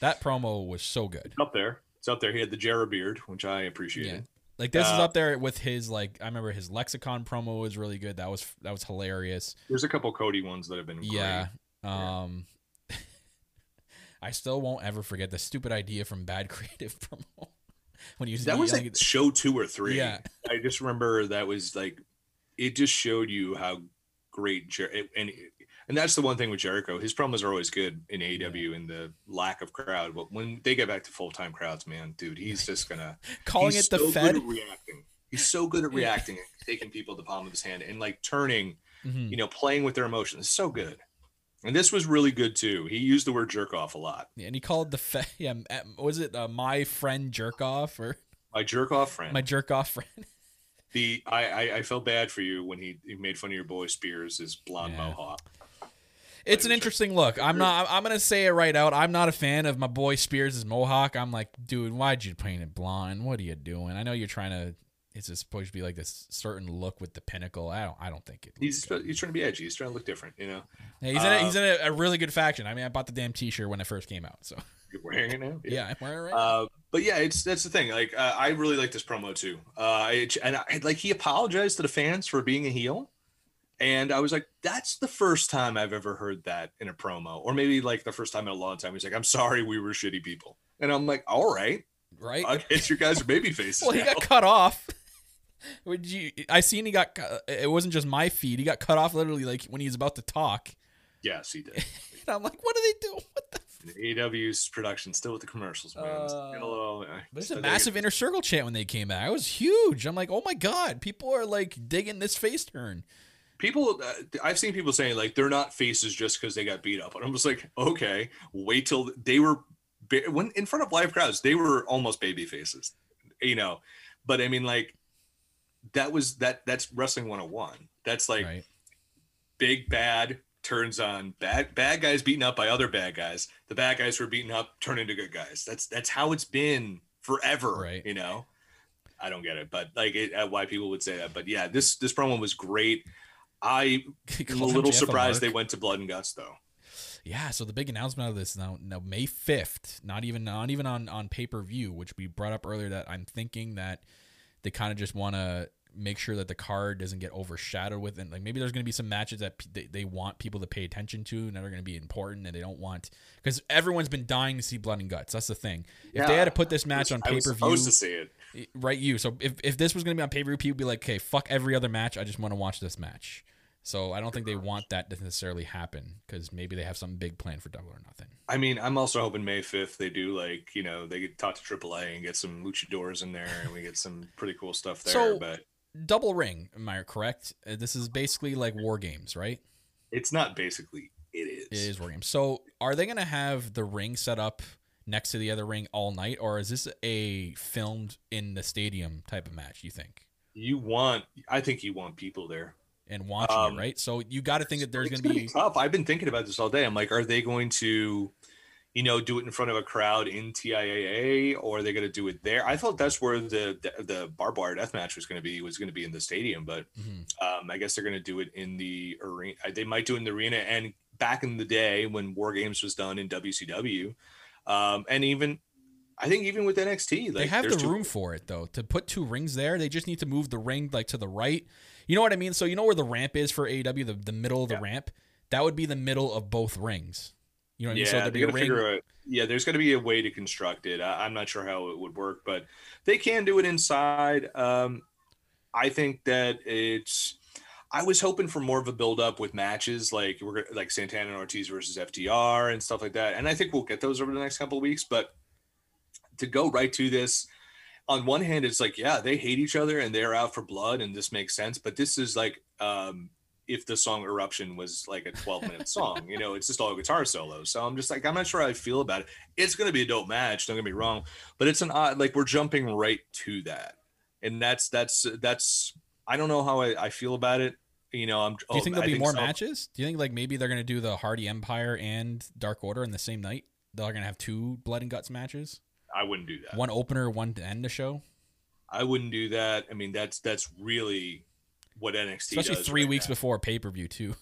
That promo was so good. It's up there. It's up there. He had the Jarrah beard, which I appreciated. Like this is Uh, up there with his like I remember his lexicon promo was really good. That was that was hilarious. There's a couple Cody ones that have been Yeah. great. Um (laughs) I still won't ever forget the stupid idea from Bad (laughs) Creative promo. when he was That was like at- show two or three. Yeah. I just remember that was like it just showed you how great Jer- and it- and that's the one thing with Jericho. His promos are always good in AEW and the lack of crowd, but when they get back to full time crowds, man, dude, he's just gonna (laughs) calling it the so Fed. Good at reacting. He's so good at reacting, and taking people to the palm of his hand, and like turning, Mhm. you know, playing with their emotions. It's so good. And this was really good too. He used the word jerk off a lot. Yeah, and he called the Fed (laughs) yeah, was it uh, my friend jerk off or My jerk off friend. my jerk off friend? (laughs) the I, I I felt bad for you when he, he made fun of your boy Spears' his blonde Yeah. mohawk. It's an interesting look. I'm not. I'm gonna say it right out. I'm not a fan of my boy Spears' mohawk. I'm like, dude, why'd you paint it blonde? What are you doing? I know you're trying to. It's supposed to be like this certain look with the pinnacle. I don't. I don't think it. He's he's trying to be edgy. He's trying to look different. You know, Yeah, he's in. A, uh, he's in a, a really good faction. I mean, I bought the damn T-shirt when it first came out. So (laughs) you're wearing it now. yeah, I'm wearing it right. Uh, but yeah, it's that's the thing. Like uh, I really like this promo too. Uh, it, and I, like he apologized to the fans for being a heel, and I was like, that's the first time I've ever heard that in a promo, or maybe like the first time in a long time. He's like, I'm sorry, we were shitty people, and I'm like, all right, right. I guess you guys are baby faces. (laughs) well, he now. got cut off. (laughs) Would you? I seen he got. It wasn't just my feed. He got cut off literally like when he was about to talk. yes, he did. (laughs) And I'm like, what are they doing? What the? AW's production still with the commercials, man. It's Uh, a uh, There's a massive inner circle chant when they came back. It was huge. I'm like, oh my god, people are like digging this face turn. People uh, i've seen people saying like they're not faces just because they got beat up. And i'm just like okay wait till they were ba- when in front of live crowds they were almost baby faces you know? But i mean like that was that that's wrestling 101 that's like right. big bad turns on bad bad guys beaten up by other bad guys. The bad guys who are beaten up turn into good guys. That's that's how it's been forever Right. you know? I don't get it but like it, uh, why people would say that. But yeah this this promo was great I'm (laughs) a little Jeff surprised they went to blood and guts though. Yeah, so the big announcement of this now, now May fifth, not even not even on on pay per view, which we brought up earlier. That I'm thinking that they kind of just want to make sure that the card doesn't get overshadowed with it. Like maybe there's going to be some matches that p- they, they want people to pay attention to and that are going to be important, and they don't want because everyone's been dying to see blood and guts. That's the thing. If they had to put this match on I pay was per view, supposed to see it. right you so if, if this was going to be on pay-per-view people would be like okay fuck every other match i just want to watch this match so i don't think they want that to necessarily happen because maybe they have some big plan for double or nothing I mean, I'm also hoping May 5th they do like you know they get talk to AAA and get some luchadors in there and we get some pretty cool stuff there. So- but double ring am i correct Uh, this is basically like war games right it's not basically. It is. it is war games so are they going to have the ring set up next to the other ring all night or is this a filmed in the stadium type of match you think You want? I think you want people there. And watching Um, it right so you got to think that there's going to be tough. I've been thinking about this all day. I'm like, are they going to, you know, do it in front of a crowd in TIAA, or are they going to do it there? I thought that's where the the, the barbed wire death match was going to be. Was going to be in the stadium, but Mhm. um, I guess they're going to do it in the arena. They might do it in the arena. And back in the day when War Games was done in WCW, um, and even I think even with NXT, like they have the two- room for it though. To put two rings there, they just need to move the ring like to the right. You know what I mean? So you know where the ramp is for AEW, the, the middle of the Yeah. ramp? That would be the middle of both rings. You know what I mean? Yeah, So there'd be a ring. out. Yeah, there's got to be a way to construct it. I, I'm not sure how it would work, but they can do it inside. Um, I think that it's. I was hoping for more of a build up with matches like we're like Santana and Ortiz versus FTR and stuff like that, and I think we'll get those over the next couple of weeks. But to go right to this, on one hand, it's like yeah, they hate each other and they're out for blood, and this makes sense. But this is like um, if the song Eruption was like a 12 minute (laughs) song, you know, it's just all guitar solos. So I'm just like, I'm not sure how I feel about it. It's going to be a dope match. Don't get me wrong, but it's an odd, like we're jumping right to that. And that's, that's, that's, I don't know how I, I feel about it. You know, I'm, Do you think there'll Oh, I be more some- matches? Do you think like maybe they're gonna do the Hardy Empire and Dark Order in the same night? They're gonna have two blood and guts matches, I wouldn't do that. one opener, one to end the show. I wouldn't do that. I mean, that's, that's really what NXT Especially does three right weeks now. before pay per view too.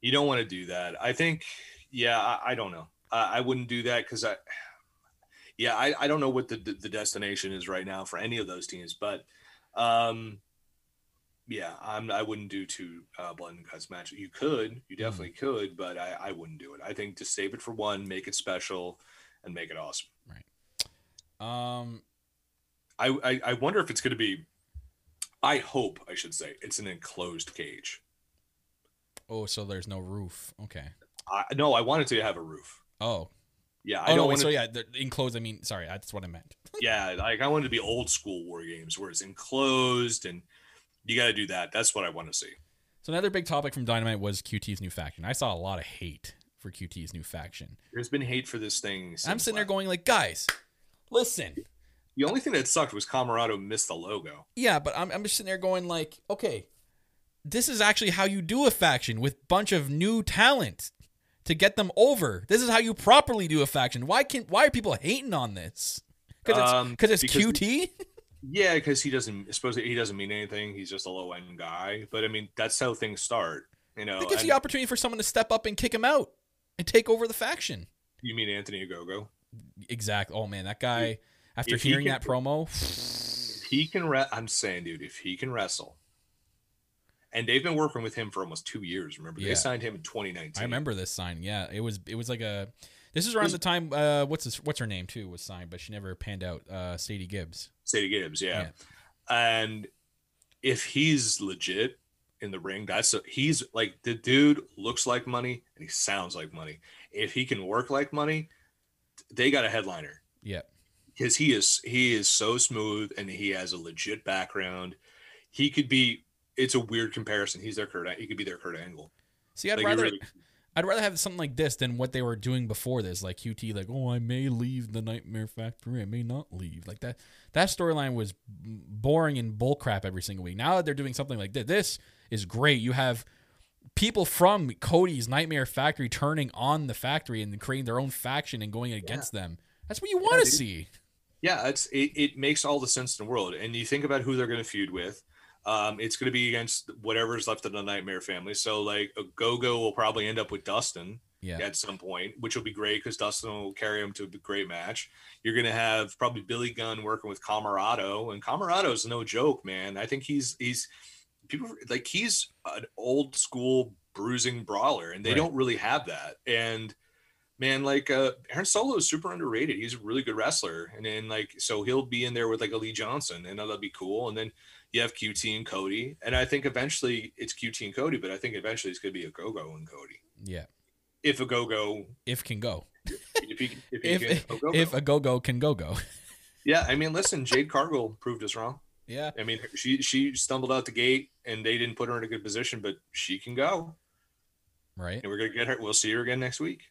You don't want to do that. I think, yeah, I, I don't know. I, I wouldn't do that because I, yeah, I, I don't know what the the destination is right now for any of those teams, but, um, yeah, I'm I wouldn't do two uh, blood and guts matches. You could, you definitely could, but I, I wouldn't do it. I think to save it for one, make it special, and make it awesome. Um, I I, I wonder if it's going to be. I hope I should say it's an enclosed cage. oh, so there's no roof. Okay. I, no, I wanted to have a roof. Oh, Yeah, I oh don't no. Wait, so yeah, the enclosed. I mean, sorry, that's what I meant. (laughs) yeah, like I wanted to be old school war games where it's enclosed and you got to do that. That's what I want to see. So another big topic from Dynamite was QT's new faction. I saw a lot of hate for QT's new faction. There's been hate for this thing. I'm sitting there going like, guys, listen. The only thing that sucked was Comoroto missed the logo. Yeah, but I'm, I'm just sitting there going like, okay, this is actually how you do a faction with bunch of new talent to get them over. This is how you properly do a faction. Why can why are people hating on this? Because it's Um, because it's because- QT. (laughs) Yeah, because he doesn't. Suppose he doesn't mean anything. He's just a low end guy. But I mean, that's how things start. You know. It gives and- the opportunity for someone to step up and kick him out and take over the faction. you mean Anthony Ogogo? Exactly. Oh man, that guy. After if he hearing can- that promo, he can. Re- I'm saying, dude, if he can wrestle, and they've been working with him for almost two years. Remember, Yeah. they signed him in 2019. I remember this sign. Yeah, it was it was like a. This is around Was- the time. Uh, what's his, what's her name too was signed, but she never panned out. Uh, Sadie Gibbs. Sadie Gibbs, yeah. And if he's legit in the ring, that's a, he's like the dude looks like money and he sounds like money. If he can work like money, they got a headliner Yeah. because he is he is so smooth and he has a legit background. He could be. It's a weird comparison. He's their Kurt. He could be their Kurt Angle. See, I'd Like, rather really- I'd rather have something like this than what they were doing before this, like QT, like oh I may leave the Nightmare Factory, I may not leave, like that. That storyline was boring and bullcrap every single week. Now that they're doing something like this, this is great. You have people from Cody's Nightmare Factory turning on the factory and creating their own faction and going against them. That's what you want to dude. see. Yeah, it's it, it makes all the sense in the world. And you think about who they're going to feud with. Um, it's going to be against whatever's left of the Nightmare family. So like a Go-Go will probably end up with Dustin Yeah. at some point, which will be great because Dustin will carry him to a great match. You're going to have probably Billy Gunn working with Comoroto, and Comoroto's no joke, man. I think he's he's people like he's an old school bruising brawler, and they Right. don't really have that. And man, like uh Aaron Solo is super underrated. He's a really good wrestler. And then like so he'll be in there with like a Lee Johnson and that'll be cool. And then you have QT and Cody. And I think eventually it's QT and Cody, but I think eventually it's gonna be Ogogo and Cody. Yeah. If a go-go If can go. if he if he If can if, a go-go. if a go go can go go. yeah, I mean listen, Jade Cargill proved us wrong. Yeah. I mean she she stumbled out the gate and they didn't put her in a good position, but she can go. Right. And we're gonna get her we'll see her again next week.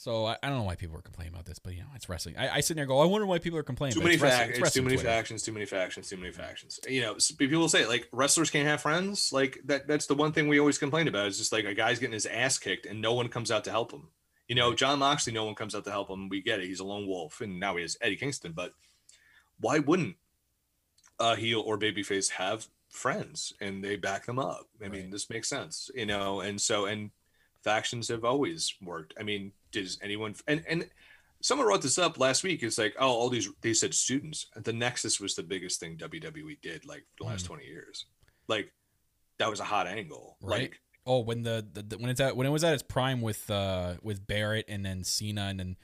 So I, I don't know why people are complaining about this, but you know, it's wrestling. I, I sit there and go, I wonder why people are complaining. too many it's factions. it's It's too many Twitter. factions. Too many factions. Too many factions. You know, people say like wrestlers can't have friends. Like that. That's the one thing we always complain about. Is just like a guy's getting his ass kicked and no one comes out to help him. You know, Jon Moxley, no one comes out to help him. We get it. He's a lone wolf, and now he has Eddie Kingston. But why wouldn't a heel or babyface have friends and they back them up? I mean, this makes sense. You know, and so and factions have always worked. I mean, does anyone and and someone wrote this up last week. It's like, oh, all these they said students. The Nexus was the biggest thing WWE did like the last Mm. twenty years. Like that was a hot angle. Right. Like Oh, when the, the, the when it's at when it was at its prime with uh with Barrett and then Cena and then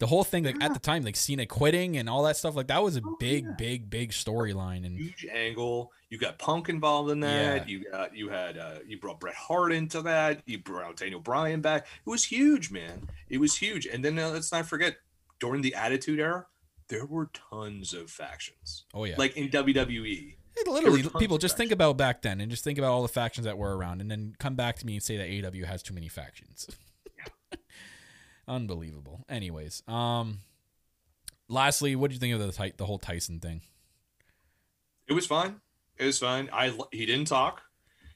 the whole thing like at the time like Cena quitting and all that stuff like that was a Oh, big yeah. big big storyline and huge angle. You got Punk involved in that. You got you had uh you brought Bret Hart into that. You brought Daniel Bryan back. It was huge, man. It was huge. And then uh, let's not forget during the Attitude Era, there were tons of factions. oh yeah Like in WWE. It literally people of just think about back then and just think about all the factions that were around and then come back to me and say that AEW has too many factions. (laughs) Unbelievable. Anyways, um lastly, what do you think of the the whole Tyson thing? It was fine. It was fine. I he didn't talk.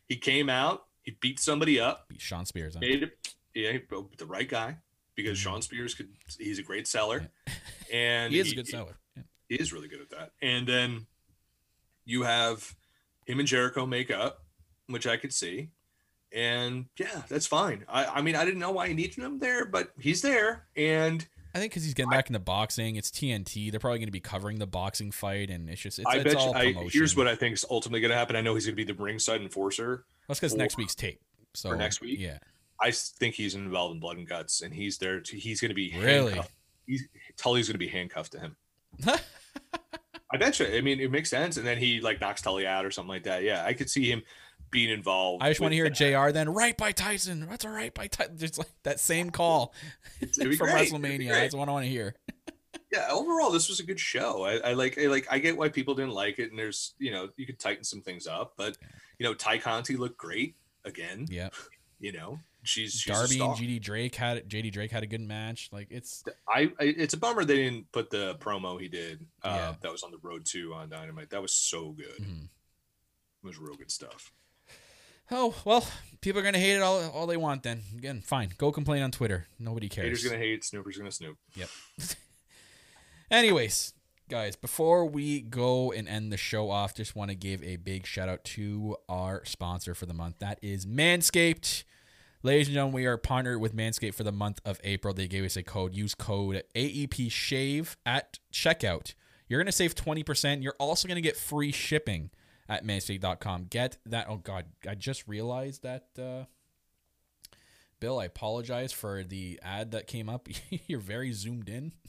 He came out. He beat somebody up. Beat Shawn Spears. Huh? Made it. Yeah, the right guy because Shawn Spears could. He's a great seller, (laughs) and Mm-hmm. He is a good seller. Yeah. He is really good at that. And then you have him and Jericho make up, which I could see. And yeah, that's fine. I, I mean, I didn't know why he needed him there, but he's there. And I think because he's getting back into boxing, it's TNT. They're probably going to be covering the boxing fight, and it's just it's, I it's bet you, all I, promotion. here's what I think is ultimately going to happen. I know he's going to be the ringside enforcer. That's because next week's tape. So for next week? yeah. I think he's involved in blood and guts, and he's there. To, he's going to be Really? handcuffed. He's Tully's going to be handcuffed to him. (laughs) I bet you. I mean, it makes sense. And then he like knocks Tully out or something like that. Yeah, I could see him being involved. I just want to hear that. Jr. Then right by Tyson. That's all right by Tyson. Just like that same call (laughs) from great. WrestleMania. great. That's what I want to hear. yeah overall this was a good show I, I like I like i get why people didn't like it and there's you know you could tighten some things up but you know Tay Conti looked great again Yeah. (sighs) you know she's, she's Darby and star. JD Drake had JD Drake had a good match. Like it's I, I it's a bummer they didn't put the promo he did uh Yeah. that was on the road to on dynamite that was so good Mhm. it was real good stuff oh well, people are gonna hate it all all they want. Then again, fine. Go complain on Twitter. Nobody cares. haters gonna hate snooper's gonna snoop Yep. (laughs) Anyways, guys, before we go and end the show off, just want to give a big shout out to our sponsor for the month. That is Manscaped. Ladies and gentlemen, we are partnered with Manscaped for the month of April. They gave us a code. Use code AEP Shave at checkout. You're going to save 20%. You're also going to get free shipping at manscaped.com. Get that. Oh, God. I just realized that. Uh, Bill, I apologize for the ad that came up. (laughs) You're very zoomed in. (laughs)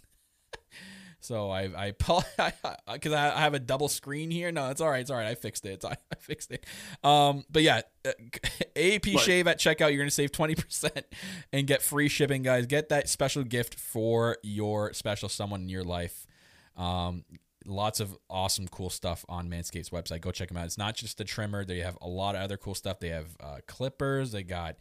So I I because (laughs) I, I have a double screen here. No, it's all right. It's all right. I fixed it. It's, I fixed it. Um, but yeah, uh, AP What? Shave at checkout. You're gonna save twenty percent and get free shipping, guys. Get that special gift for your special someone in your life. Um, lots of awesome, cool stuff on Manscaped's website. Go check them out. It's not just the trimmer; they have a lot of other cool stuff. They have uh, clippers. They got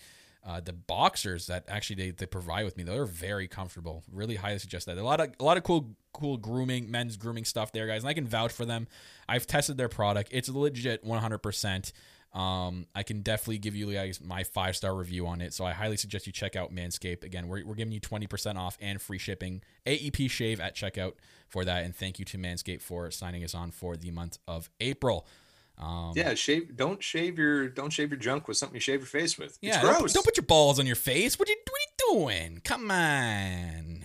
uh, the boxers that actually they, they provide with me. They're very comfortable. Really highly suggest that. A lot of a lot of cool cool grooming men's grooming stuff there, guys. And I can vouch for them. I've tested their product. It's legit 100. percent um, I can definitely give you guys my five star review on it. So I highly suggest you check out Manscaped. Again, we're, we're giving you 20% off and free shipping. AEP Shave at checkout for that. And thank you to Manscaped for signing us on for the month of April. Um, yeah shave don't shave your don't shave your junk with something you shave your face with yeah, it's don't, don't put your balls on your face. What you, what you doing? Come on.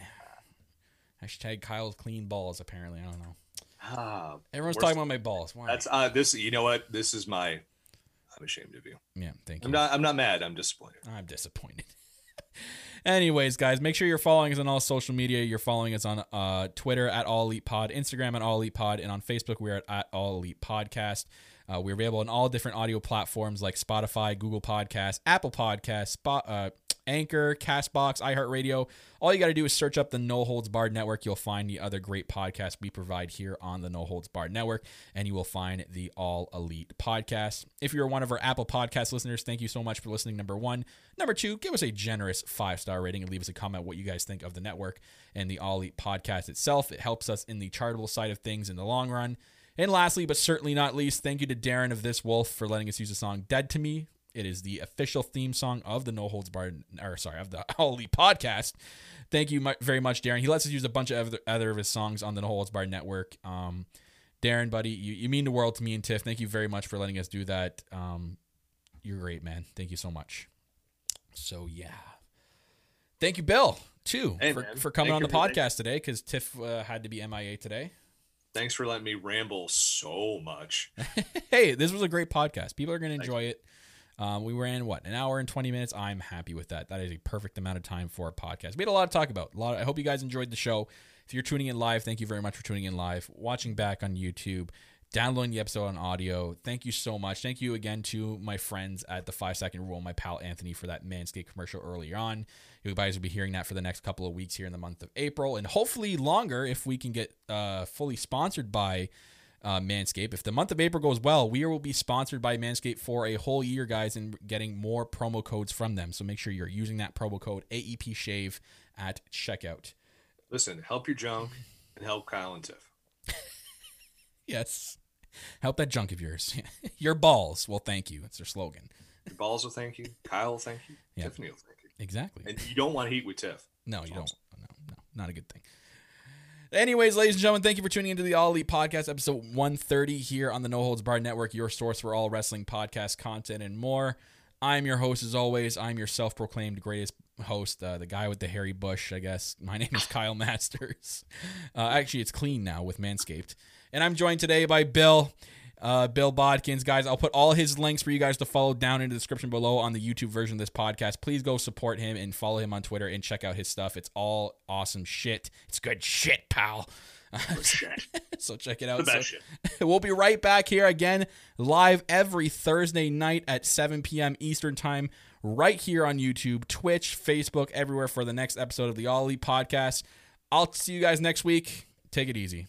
Hashtag Kyle's clean balls, apparently. I don't know. ah, Everyone's talking about my balls. Why? that's uh this you know what this is my i'm ashamed of you yeah, thank you. i'm not i'm not mad i'm disappointed I'm disappointed. (laughs) Anyways, guys, make sure you're following us on all social media. You're following us on uh, Twitter at All Elite Pod, Instagram at All Elite Pod, and on Facebook we're at, at All Elite Podcast. Uh, we're available on all different audio platforms like Spotify, Google Podcasts, Apple Podcasts, Spot, uh, Anchor, Castbox, iHeartRadio. All you got to do is search up the No Holds Barred Network. You'll find the other great podcasts we provide here on the No Holds Barred Network, and you will find the All Elite Podcast. If you're one of our Apple Podcast listeners, thank you so much for listening. Number one. Number two, give us a generous five star rating and leave us a comment what you guys think of the network and the All Elite Podcast itself. It helps us in the charitable side of things in the long run. And lastly, but certainly not least, thank you to Darren of This Wolf for letting us use the song Dead to Me. It is the official theme song of the No Holds Barred, or sorry, of the (laughs) All Elite podcast. Thank you very much, Darren. He lets us use a bunch of other, of his songs on the No Holds Barred network. Um, Darren, buddy, you, you mean the world to me and Tiff. Thank you very much for letting us do that. Um, you're great, man. Thank you so much. So, yeah. Thank you, Bill, too, Hey, for, for coming Thank on the podcast today because Tiff uh, had to be MIA today. Thanks for letting me ramble so much. (laughs) hey, this was a great podcast. People are going to enjoy it. Um, we ran what an hour and twenty minutes. I'm happy with that. That is a perfect amount of time for a podcast. We had a lot to talk about. A lot. I hope you guys enjoyed the show. If you're tuning in live, thank you very much for tuning in live. Watching back on YouTube, downloading the episode on audio. Thank you so much. Thank you again to my friends at the Five Second Rule, my pal Anthony for that Manscaped commercial earlier on. You guys will be hearing that for the next couple of weeks here in the month of April, and hopefully longer if we can get uh, fully sponsored by uh, Manscaped. If the month of April goes well, we will be sponsored by Manscaped for a whole year, guys, and getting more promo codes from them. So make sure you're using that promo code AEP Shave at checkout. Listen, help your junk and help Kyle and Tiff. (laughs) Yes. Help that junk of yours. (laughs) Your balls. Well, thank you. It's their slogan. Your balls will thank you. Kyle will thank you. Yeah. Tiffany will thank you. Exactly. And you don't want heat with Tiff. No, you don't. No, no, not a good thing. Anyways, ladies and gentlemen, thank you for tuning into the All Elite Podcast, episode 130 here on the No Holds Barred Network, your source for all wrestling podcast content and more. I'm your host, as always. I'm your self proclaimed greatest host, uh, the guy with the hairy bush, I guess. (laughs) My name is Kyle Masters. (laughs) Uh, actually, it's clean now with Manscaped. And I'm joined today by Bill. Uh, Bill Bodkins, guys, I'll put all his links for you guys to follow down in the description below on the YouTube version of this podcast. Please go support him and follow him on Twitter and check out his stuff. It's all awesome shit. It's good shit, pal. (laughs) So check it out. So- (laughs) we'll be right back here again, live every Thursday night at 7 p.m. Eastern Time, right here on YouTube, Twitch, Facebook, everywhere for the next episode of the All Elite Podcast. I'll see you guys next week. Take it easy.